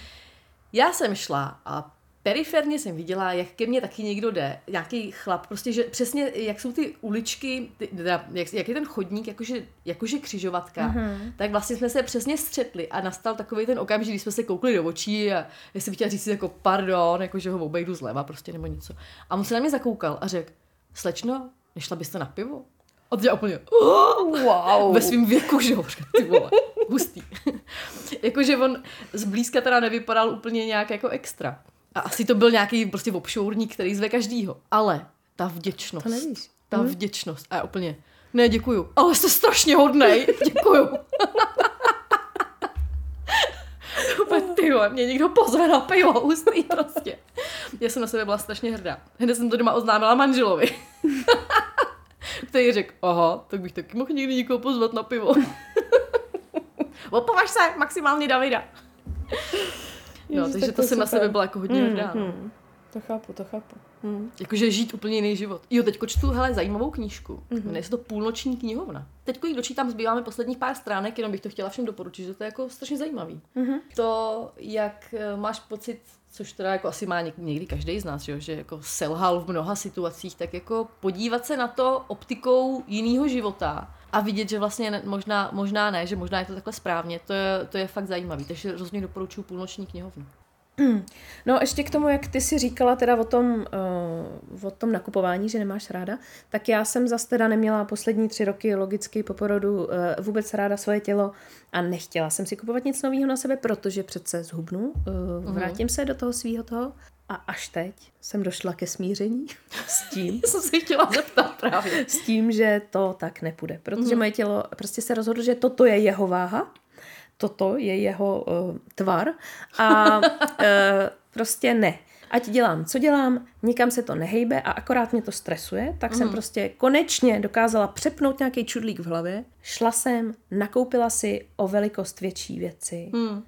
Já jsem šla a periferně jsem viděla, jak ke mně taky někdo jde, nějaký chlap, prostě, že přesně jak jsou ty uličky, ty, teda, jak, jak, je ten chodník, jakože, jakože křižovatka, mm-hmm. tak vlastně jsme se přesně střetli a nastal takový ten okamžik, kdy jsme se koukli do očí a já jsem chtěla říct jako pardon, jako že ho obejdu zleva prostě nebo něco. A on se na mě zakoukal a řekl, slečno, nešla byste na pivo? A já úplně, oh, Wow. ve svém věku, že jo, ty vole, hustý. [laughs] Jakože on zblízka teda nevypadal úplně nějak jako extra. A asi to byl nějaký prostě obšourník, který zve každýho. Ale ta vděčnost. To nevíš. Ta hmm. vděčnost. A já úplně, ne, děkuju. Ale jste strašně hodnej. [laughs] Děkuju. Ty vole, mě někdo pozve na pivo, hustý prostě. Já jsem na sebe byla strašně hrdá. Hned jsem to doma oznámila manželovi. [laughs] Který řekl, aha, tak bych taky mohl někdy někoho pozvat na pivo. [laughs] Opovaž se, maximálně Davida. Jo, Ježiš, takže tak to jsem na sebe byla jako hodně hrdá. no. Hmm. To chápu, to chápu. Hmm. Jakože žít úplně jiný život. Jo, teďko čtu, hele, zajímavou knížku. Mm-hmm. Jmenuje se to Půlnoční knihovna. Teďko ji dočítám, zbýváme posledních pár stránek, jenom bych to chtěla všem doporučit, že to je jako strašně zajímavý. Mm-hmm. To, jak eh, máš pocit, což teda jako asi má někdy každý z nás, že, že jako selhal v mnoha situacích, tak jako podívat se na to optikou jiného života a vidět, že vlastně ne, možná, možná ne, že možná je to takhle správně, to je, to je fakt zajímavý. Takže rozhodně doporučuji půlnoční knihovnu. No ještě k tomu, jak ty si říkala teda o tom, uh, o tom nakupování, že nemáš ráda, tak já jsem zase teda neměla poslední tři roky logicky po porodu uh, vůbec ráda svoje tělo a nechtěla jsem si kupovat nic nového na sebe, protože přece zhubnu, uh, vrátím se do toho svého toho a až teď jsem došla ke smíření s tím. [laughs] jsem se chtěla zeptat právě. S tím, že to tak nepůjde, protože mm. moje tělo prostě se rozhodlo, že toto je jeho váha toto je jeho uh, tvar a uh, [laughs] prostě ne. Ať dělám, co dělám, nikam se to nehejbe a akorát mě to stresuje, tak mm. jsem mhm. prostě konečně dokázala přepnout nějaký čudlík v hlavě. Šla jsem, nakoupila si o velikost větší věci. Mm.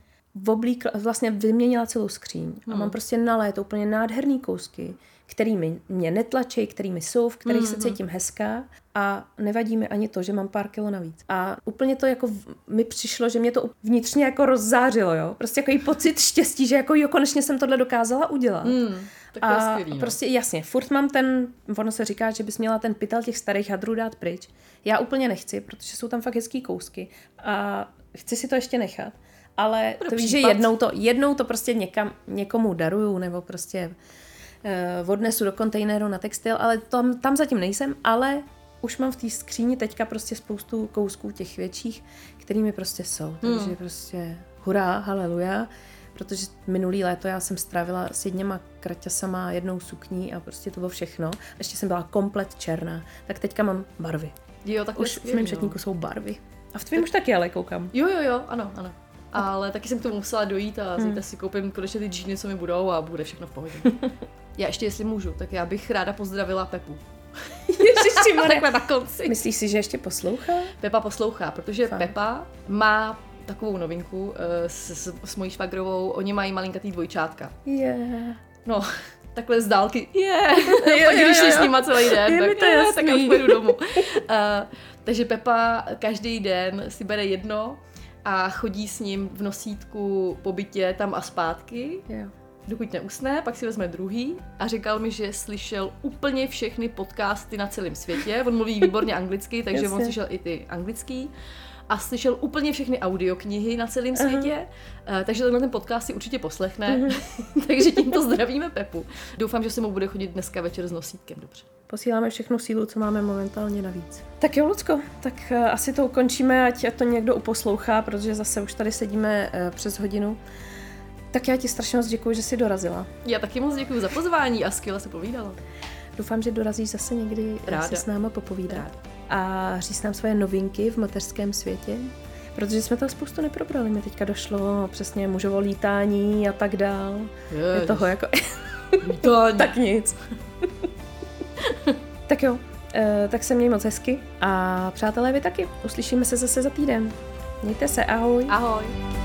Oblíkla, vlastně vyměnila celou skříň mm. a mám mhm. prostě naléto úplně nádherný kousky kterými mě netlačí, kterými jsou, v kterých mm-hmm. se cítím hezká a nevadí mi ani to, že mám pár kilo navíc. A úplně to jako mi přišlo, že mě to vnitřně jako rozzářilo, jo. Prostě jako pocit štěstí, že jako jo, konečně jsem tohle dokázala udělat. Mm, tak a skvělý, no. prostě jasně, furt mám ten, ono se říká, že bys měla ten pytel těch starých hadrů dát pryč. Já úplně nechci, protože jsou tam fakt hezký kousky a chci si to ještě nechat. Ale Pro to víš, že jednou to, jednou to prostě někam, někomu daruju, nebo prostě uh, odnesu do kontejneru na textil, ale tam, tam zatím nejsem, ale už mám v té skříni teďka prostě spoustu kousků těch větších, kterými prostě jsou. Hmm. Takže prostě hurá, haleluja. Protože minulý léto já jsem strávila s jedněma kraťasama, jednou sukní a prostě to bylo všechno. Ještě jsem byla komplet černá. Tak teďka mám barvy. Jo, tak už v mém šatníku jsou barvy. A v tvém už taky ale koukám. Jo, jo, jo, ano, ano. Ale taky jsem k tomu musela dojít a zítra hmm. si koupím konečně ty džíny, co mi budou a bude všechno v pohodě. [laughs] Já ještě, jestli můžu, tak já bych ráda pozdravila Pepu. [laughs] Ježiši, takhle na konci. Myslíš si, že ještě poslouchá? Pepa poslouchá, protože Fakt. Pepa má takovou novinku uh, s, s, s mojí švagrovou, oni mají malinkatý dvojčátka. Yeah. No, [laughs] takhle z dálky, yeah. jo, jo, když jo, s nima celý den, je tak, to yeah, tak já už půjdu domů. Uh, takže Pepa každý den si bere jedno a chodí s ním v nosítku po bytě tam a zpátky. Yeah dokud neusne, pak si vezme druhý a říkal mi, že slyšel úplně všechny podcasty na celém světě. On mluví výborně anglicky, takže on slyšel i ty anglický a slyšel úplně všechny audioknihy na celém světě, uh-huh. takže tenhle ten podcast si určitě poslechne, uh-huh. [laughs] takže tímto zdravíme Pepu. Doufám, že se mu bude chodit dneska večer s nosítkem, dobře. Posíláme všechnu sílu, co máme momentálně navíc. Tak jo, Lucko, tak uh, asi to ukončíme, ať to někdo uposlouchá, protože zase už tady sedíme uh, přes hodinu. Tak já ti strašně moc děkuji, že jsi dorazila. Já taky moc děkuji za pozvání a skvěle se povídala. Doufám, že dorazíš zase někdy Ráda. se s náma popovídat. Ráda. A říct nám svoje novinky v mateřském světě. Protože jsme to spoustu neprobrali. Mi teďka došlo přesně mužovo lítání a tak dál. Je toho jako... [laughs] Lítání. tak nic. [laughs] tak jo, e, tak se měj moc hezky a přátelé vy taky. Uslyšíme se zase za týden. Mějte se, ahoj. Ahoj.